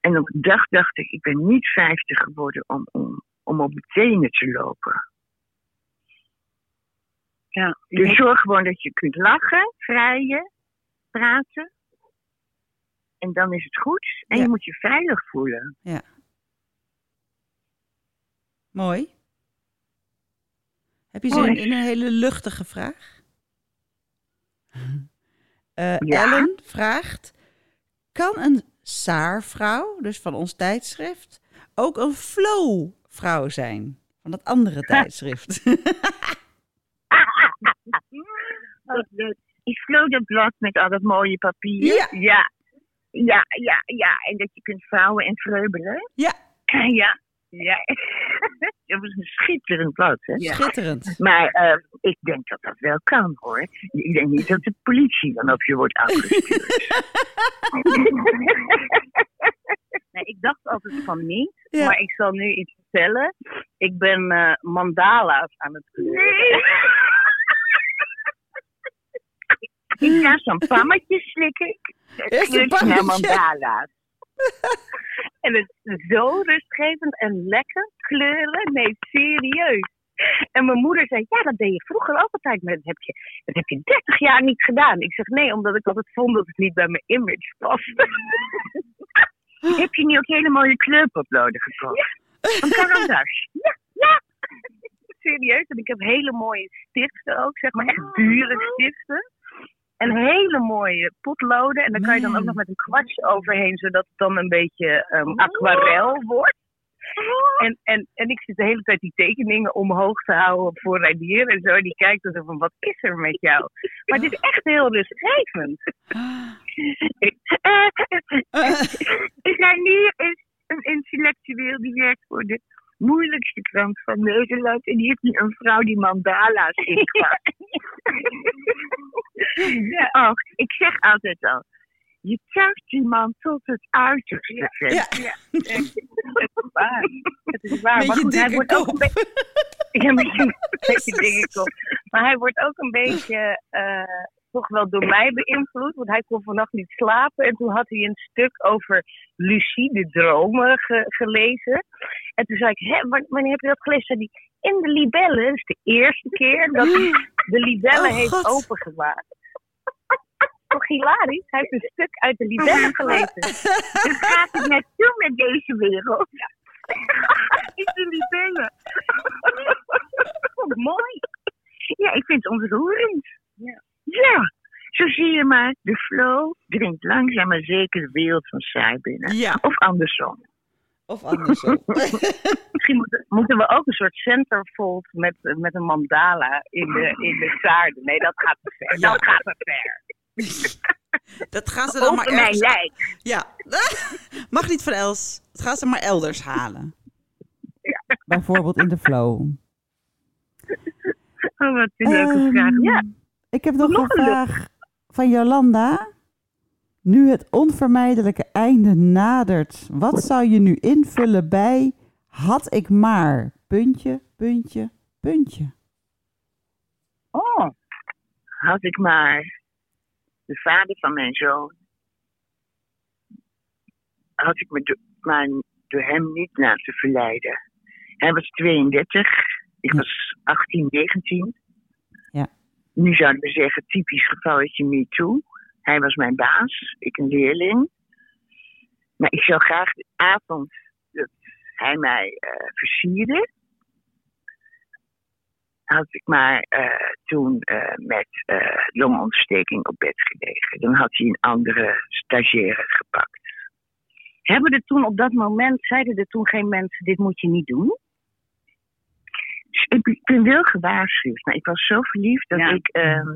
En op een dag dacht ik, ik ben niet 50 geworden om, om, om op mijn tenen te lopen. Ja, Dus zorg gewoon dat je kunt lachen, vrijen, praten. En dan is het goed. En Ja. je moet je veilig voelen. Mooi. Heb je zin in een hele luchtige vraag? [laughs] Eh, Ja. Ellen vraagt: Kan een saarvrouw, dus van ons tijdschrift, ook een flow-vrouw zijn? Van dat andere [laughs] tijdschrift. Is Flo dat blad met al dat mooie papier? Ja. Ja, ja, ja. ja. En dat je kunt vouwen en vreubelen? Ja. [laughs] Ja, ja. [laughs] dat was een schitterend blad, hè? Schitterend. Maar eh, ik denk dat dat wel kan, hoor. Ik denk niet dat de politie dan op je wordt afgestuurd. [laughs] [laughs] Nee, ik dacht altijd van niet, Ja. maar ik zal nu iets vertellen. Ik ben eh, mandala's aan het kleuren. Nee. Ik ga zo'n pammetje slikken. Een kleurt naar mandala's. [laughs] En het is zo rustgevend en lekker kleuren. Nee, serieus. En mijn moeder zei, ja, dat deed je vroeger ook altijd. Maar dat heb je, dat heb je 30 jaar niet gedaan. Ik zeg, nee, omdat ik altijd vond dat het niet bij mijn image paste. [laughs] Heb je nu ook hele mooie kleurpotloden gekocht? Van Carandas. Ja, ja. [laughs] Serieus. En ik heb hele mooie stiften ook, zeg maar echt dure stiften. En hele mooie potloden. En daar kan je dan ook Man. nog met een kwartje overheen, zodat het dan een beetje ehm, aquarel wordt. En, en, en ik zit de hele tijd die tekeningen omhoog te houden voor Radier en zo. Die kijkt dan van, wat is er met jou? Maar het is echt heel rustgevend. [laughs] Er zijn hier is een intellectueel die werkt voor de moeilijkste krant van Nederland. En die heeft nu een vrouw die mandala's ingepakt. [laughs] ja. Oh, ik zeg altijd al. Je tuigt die man tot het uiterste. Fred. Ja. Het is waar. Het is waar. Met Maar goed, hij wordt ook een [laughs] beetje... Ja, met je, met je dikke kop. Maar hij wordt ook een beetje eh, toch wel door mij beïnvloed. Want hij kon vannacht niet slapen. En toen had hij een stuk over lucide dromen ge- gelezen. En toen zei ik, wa- wanneer heb je dat gelezen? Zei hij, in de libellen. Dat is de eerste keer dat hij de libellen Oh, heeft God. opengemaakt. [laughs] Toch hilarisch? Hij heeft een stuk uit de libellen gelezen. [laughs] Dus gaat het naartoe met deze wereld? [laughs] In de libellen. Mooi. Ja, ik vind het ontroerend. Ja. Ja, zo zie je maar. De flow dringt langzaam maar zeker de wereld van saai binnen. Ja, Of andersom. of andersom. [laughs] [laughs] Misschien moeten, moeten we ook een soort centerfold met, met een mandala in de, in de zaarden. Nee, dat gaat te ver. Ja. Dat gaat te ver. [laughs] Dat gaan ze dan maar ergens... lijk. Ja. Mag niet van Els. Dat gaan ze maar elders halen. Bijvoorbeeld in de flow. Oh, wat een leuke Ehm, vraag. Ja, Ik heb nog, Nog een vraag van Jolanda. Nu het onvermijdelijke einde nadert, wat zou je nu invullen bij had ik maar puntje, puntje, puntje? Oh, had ik maar de vader van mijn zoon. Had ik me do- maar door hem niet laten verleiden. Hij was 32, ik was 18, 19. Nu zouden we zeggen, typisch gevalletje me too. Hij was mijn baas, ik een leerling. Maar ik zou graag de avond dat hij mij eh versierde, had ik maar eh, toen eh, met longontsteking op bed gelegen. Dan had hij een andere stagiaire gepakt. hebben er toen op dat moment, zeiden er toen geen mensen, dit moet je niet doen? Ik, ben wel gewaarschuwd, maar ik was zo verliefd dat Ja. ik. ehm,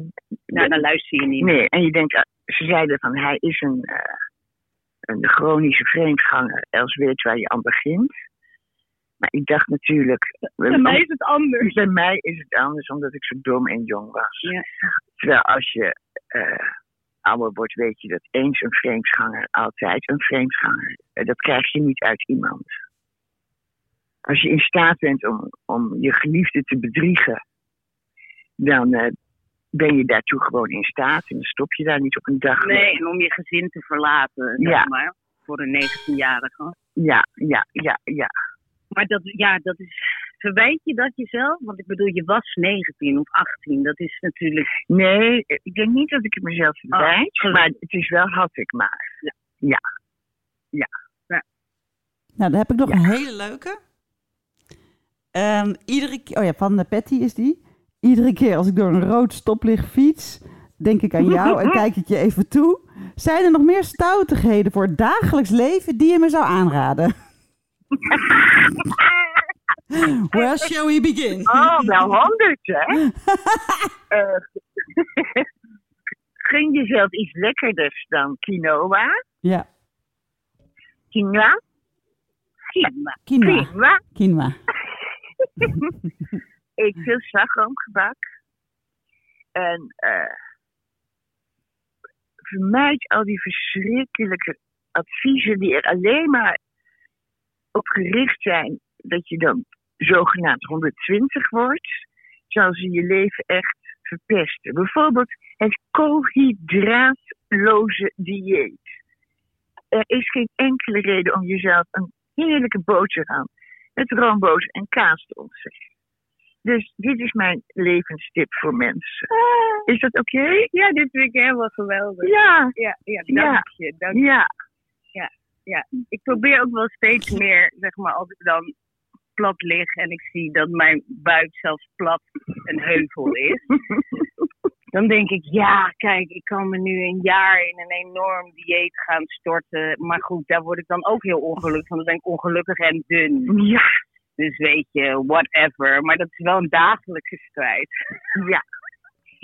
Nou, dan luister je niet. nee, en je denkt, ah, ze zeiden van hij is een, eh, een chronische vreemdganger, Els weet waar je aan begint. Maar ik dacht natuurlijk. Bij mij is het anders. Bij mij is het anders omdat ik zo dom en jong was. Ja. Terwijl als je eh, ouder wordt, weet je dat eens een vreemdganger altijd een vreemdganger. Eh, dat krijg je niet uit iemand. Als je in staat bent om, om je geliefde te bedriegen, dan, eh, ben je daartoe gewoon in staat. En dan stop je daar niet op een dag mee. Nee, en om je gezin te verlaten, zeg Ja. maar. Voor een 19-jarige. Ja, ja, ja, ja. Maar dat, ja, dat is. Verwijt je dat jezelf? Want ik bedoel, je was 19 of 18. Dat is natuurlijk. Nee, ik denk niet dat ik het mezelf verwijt. gelukkig. maar het is wel had ik maar. Ja. Nou, dan heb ik nog een hele leuke. Ehm, iedere keer, oh ja, van de Patty is die. Iedere keer als ik door een rood stoplicht fiets, denk ik aan jou en kijk ik je even toe. Zijn er nog meer stoutigheden voor het dagelijks leven die je me zou aanraden? [laughs] Where shall we begin? Oh, wel honderd, hè? [laughs] Eh, Gun jezelf iets lekkerders dan quinoa. Ja, Quinoa. Prima. quinoa. Quinoa. Quinoa. [laughs] Eet veel slagroomgebak. En eh vermijd al die verschrikkelijke adviezen die er alleen maar op gericht zijn dat je dan zogenaamd 120 wordt. Terwijl ze je leven echt verpesten. Bijvoorbeeld het koolhydraatloze dieet. Er is geen enkele reden om jezelf een heerlijke boterham met roomboter en kaas te ontzeggen. Dus dit is mijn levenstip voor mensen. Is dat oké? Ja, dit vind ik helemaal geweldig. Ja, Ja, ja, Ja. dank je. Dank ja. ja, ik probeer ook wel steeds meer, zeg maar, als ik dan plat lig en ik zie dat mijn buik zelfs plat een heuvel is. [laughs] Dan denk ik, ja, kijk, ik kan me nu een jaar in een enorm dieet gaan storten. Maar goed, daar word ik dan ook heel ongelukkig van. Dan ben ik ongelukkig en dun. Ja, Dus weet je, whatever. Maar dat is wel een dagelijkse strijd. ja.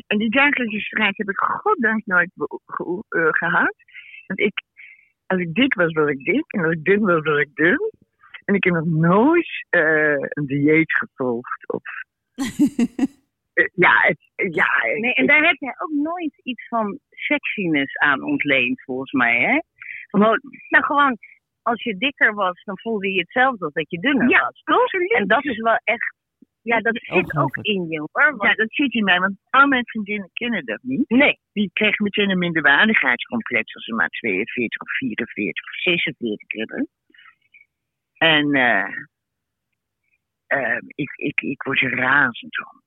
En die dagelijkse strijd heb ik goddank nooit eh, gehad. Want ik, als ik dik was, was ik dik. En als ik dun was, was ik dun. En ik heb nog nooit eh, een dieet gevolgd. Of, [laughs] ja, het, ja, Nee, en daar heb jij ook nooit iets van sexiness aan ontleend, volgens mij, hè? Gewoon, nou, gewoon, als je dikker was, dan voelde je hetzelfde als dat je dunner Ja, was. absoluut. En dat is wel echt, ja, dat zit ook in je, hoor. Ja, Want, dat zit in mij, want al mijn vriendinnen kennen dat niet. nee, Die kregen meteen een minderwaardigheidscomplex als ze maar 42 of 44 of 46 hebben. En eh, eh, ik, ik, ik word er razend om.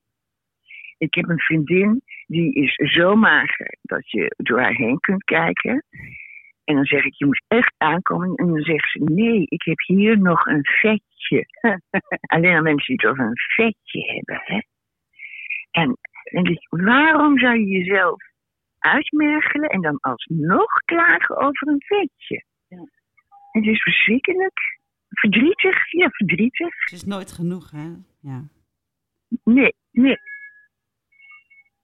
Ik heb een vriendin die is zo mager dat je door haar heen kunt kijken. En dan zeg ik, je moet echt aankomen. En dan zegt ze, nee, ik heb hier nog een vetje. [laughs] Alleen al mensen die het over een vetje hebben. Hè? En dan denk ik, waarom zou je jezelf uitmergelen en dan alsnog klagen over een vetje? Ja. Het is verschrikkelijk. Verdrietig, ja, verdrietig. Het is nooit genoeg, hè? Ja, Nee, nee.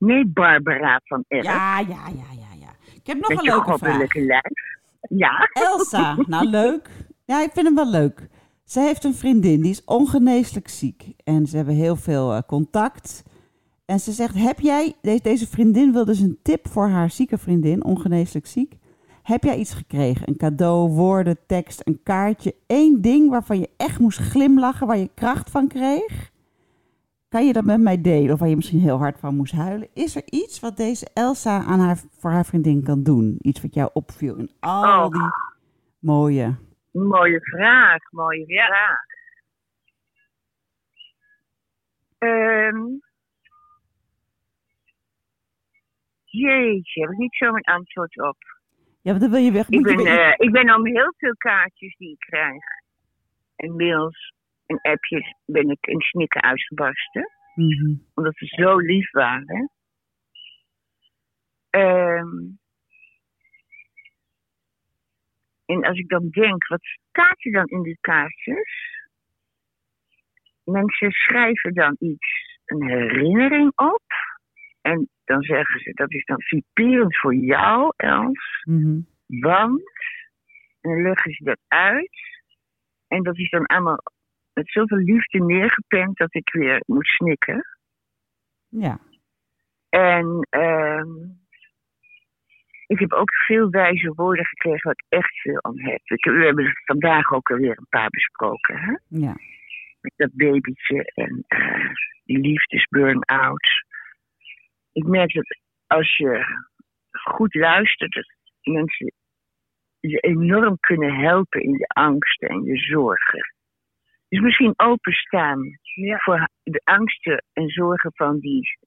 Nee, Barbara van Erp. ja, ja, ja, ja. ja. Ik heb nog met een leuke vraag. lijf. Ja. Elsa, [laughs] nou leuk. Ja, ik vind hem wel leuk. Ze heeft een vriendin, die is ongeneeslijk ziek. En ze hebben heel veel eh, contact. En ze zegt, heb jij... Deze, deze vriendin wil dus een tip voor haar zieke vriendin, ongeneeslijk ziek. Heb jij iets gekregen? Een cadeau, woorden, tekst, een kaartje. één ding waarvan je echt moest glimlachen, waar je kracht van kreeg? Kan je dat met mij delen? Of waar je misschien heel hard van moest huilen? Is er iets wat deze Elsa aan haar, voor haar vriendin kan doen? Iets wat jou opviel in al Oh. die mooie... Mooie vraag, mooie vraag. Ehm jeetje, heb ik niet zo een antwoord op. Ja, want dan wil je weg. Ik ben, eh, ik ben om heel veel kaartjes die ik krijg. En mails en appjes ben ik in snikken uitgebarsten. Mhm. Omdat ze zo lief waren. Ehm, en als ik dan denk, wat staat er dan in die kaartjes? Mensen schrijven dan iets, een herinnering op. En dan zeggen ze, dat is dan typerend voor jou, Els. Mhm. Want, en dan leggen ze dat uit. En dat is dan allemaal met zoveel liefde neergepend dat ik weer moet snikken. Ja. En ehm, ik heb ook veel wijze woorden gekregen waar ik echt veel aan heb. We hebben vandaag ook alweer een paar besproken. Hè? Ja. Met dat babytje en eh, die liefdesburn-out. ik merk dat als je goed luistert, dat mensen je enorm kunnen helpen in je angsten en je zorgen. Dus misschien openstaan voor de angsten en zorgen van die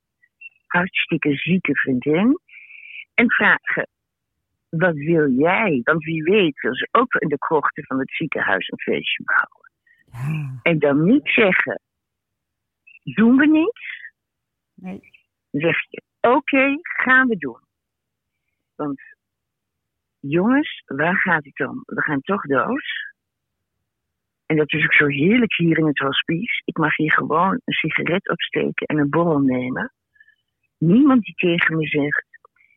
hartstikke zieke vriendin. En vragen, wat wil jij? Want wie weet wil ze ook in de krochten van het ziekenhuis een feestje bouwen. Ja. En dan niet zeggen, doen we niet. Nee. Dan zeg je, oké, gaan we doen. Want jongens, waar gaat het om? We gaan toch dood. En dat is ook zo heerlijk hier in het hospice. Ik mag hier gewoon een sigaret opsteken en een borrel nemen. Niemand die tegen me zegt,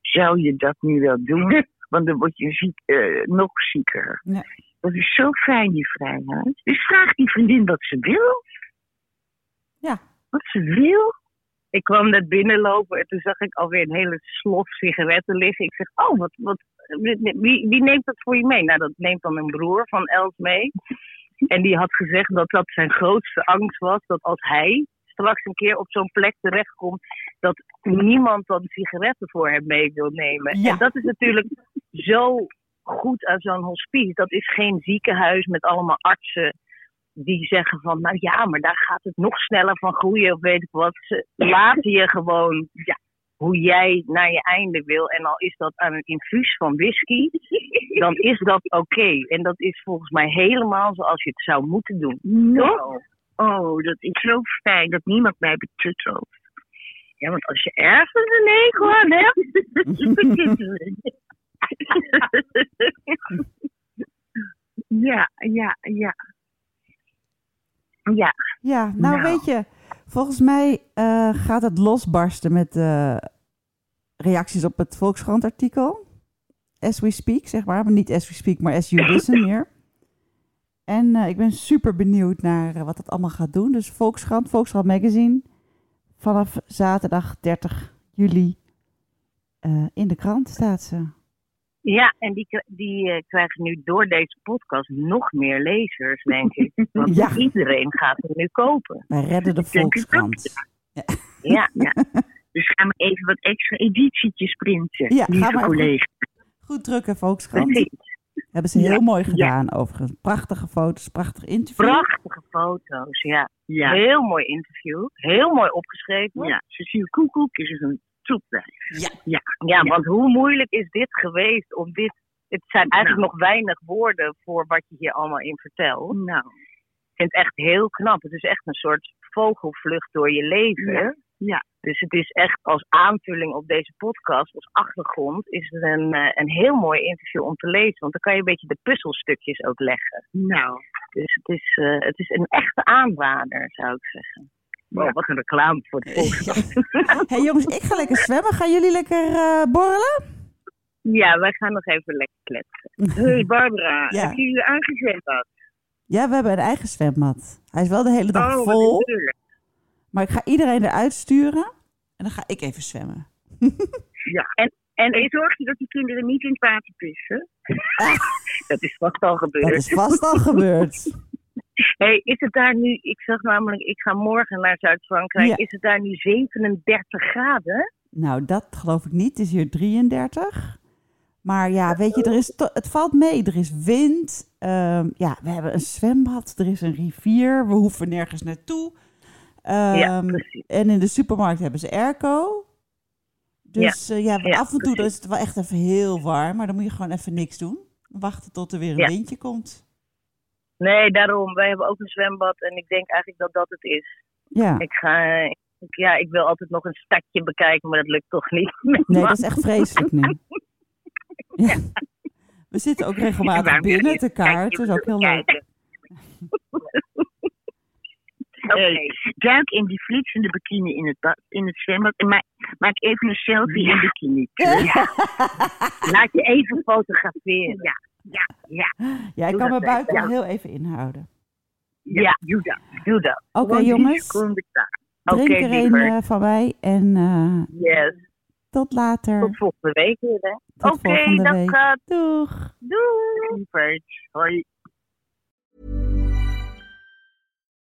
zou je dat nu wel doen? [laughs] Want dan word je ziek, eh, nog zieker. Ja. Dat is zo fijn, die vrijheid. Dus vraag die vriendin wat ze wil. Ja. Wat ze wil. Ik kwam net binnenlopen en toen zag ik alweer een hele slof sigaretten liggen. Ik zeg, oh, wat, wat, wie, wie neemt dat voor je mee? Nou, dat neemt dan mijn broer van Els mee. En die had gezegd dat dat zijn grootste angst was. Dat als hij straks een keer op zo'n plek terechtkomt, dat niemand dan sigaretten voor hem mee wil nemen. Ja. En dat is natuurlijk zo goed aan zo'n hospice. Dat is geen ziekenhuis met allemaal artsen die zeggen van, nou ja, maar daar gaat het nog sneller van groeien of weet ik wat. Ze laten je gewoon ja, hoe jij naar je einde wil. En al is dat aan een infuus van whisky, [laughs] dan is dat oké. En dat is volgens mij helemaal zoals je het zou moeten doen. Nou, oh, dat is zo fijn dat niemand mij betuttelt. Ja, want als je ergens een hekel aan hebt, [laughs] ja, ja, ja. Ja, Ja, nou, Nou. weet je, volgens mij eh, gaat het losbarsten met reacties op het Volkskrant artikel. As we speak, zeg maar. Maar niet as we speak, maar as you [laughs] listen meer. En eh, ik ben super benieuwd naar eh, wat het allemaal gaat doen. Dus Volkskrant, Volkskrant Magazine. Vanaf zaterdag 30 juli in de krant staat ze. Ja, en die, k- die eh, krijgen nu door deze podcast nog meer lezers, denk ik. [laughs] Want Ja. iedereen gaat hem nu kopen. Wij redden de Volkskrant. Ja, ja. [laughs] Dus gaan we even wat extra editietjes printen, Ja, lieve gaan we even- collega's. Goed drukken, Volkskrant. precies. Hebben ze Ja, heel mooi ja. gedaan, overigens. Prachtige foto's, prachtig interview. Prachtige foto's, ja. Ja, Heel mooi interview. Heel mooi opgeschreven. ja. Cecile Koekoek is een topwijf. Ja. Ja, want hoe moeilijk is dit geweest om dit... Het zijn eigenlijk nog weinig woorden voor wat je hier allemaal in vertelt. Nou, Ik vind het echt heel knap. Het is echt een soort vogelvlucht door je leven. Ja, ja. Dus het is echt als aanvulling op deze podcast, als achtergrond, is het een, eh, een heel mooi interview om te lezen. Want dan kan je een beetje de puzzelstukjes ook leggen. nou. Dus het is, eh, het is een echte aanrader, zou ik zeggen. Wow, Ja. wat een reclame voor het volkskrant. [laughs] hey, jongens, ik ga lekker zwemmen. Gaan jullie lekker eh, borrelen? Ja, wij gaan nog even lekker kletsen. Hé hey Barbara, [laughs] Ja. heb je je aangezet? Ja, we hebben een eigen zwembad. Hij is wel de hele dag Oh, vol. Maar ik ga iedereen eruit sturen. En dan ga ik even zwemmen. [laughs] Ja. En, en zorg je dat die kinderen niet in het water pissen? Dat is vast al gebeurd. Dat is vast al gebeurd. Hey, is het daar nu, ik zag namelijk, ik ga morgen naar Zuid-Frankrijk. Ja. Is het daar nu 37 graden? Nou, dat geloof ik niet. Het is hier 33. Maar ja, weet je, er is het valt mee. Er is wind. Ehm, ja, we hebben een zwembad. Er is een rivier. We hoeven nergens naartoe. Ja, Ehm, en in de supermarkt hebben ze airco. Dus ja, ja, af en toe is het wel echt even heel warm. Maar dan moet je gewoon even niks doen. Wachten tot er weer een windje komt. Nee, daarom. Wij hebben ook een zwembad en ik denk eigenlijk dat dat het is. Ja. Ik ga, ik- ja, ik wil altijd nog een stadje bekijken, maar dat lukt toch niet. [laughs] Nee, dat is echt vreselijk nu. [laughs] Ja. We zitten ook regelmatig binnen te kaarten. Dat is ook heel leuk. [laughs] Hey, duik in die flitsende bikini in het, bad, in het zwembad en maak, maak even een selfie in bikini. Laat je even fotograferen. Ja, ja, ja. Ja, ik kan mijn buik wel heel even inhouden. Ja, doe dat. doe dat. Oké, jongens. Drink er een eh, van mij. En eh, Yes. tot later. Tot volgende week weer, hè? Oké, volgende dag. Doeg. Doei. Lieverd. Hoi.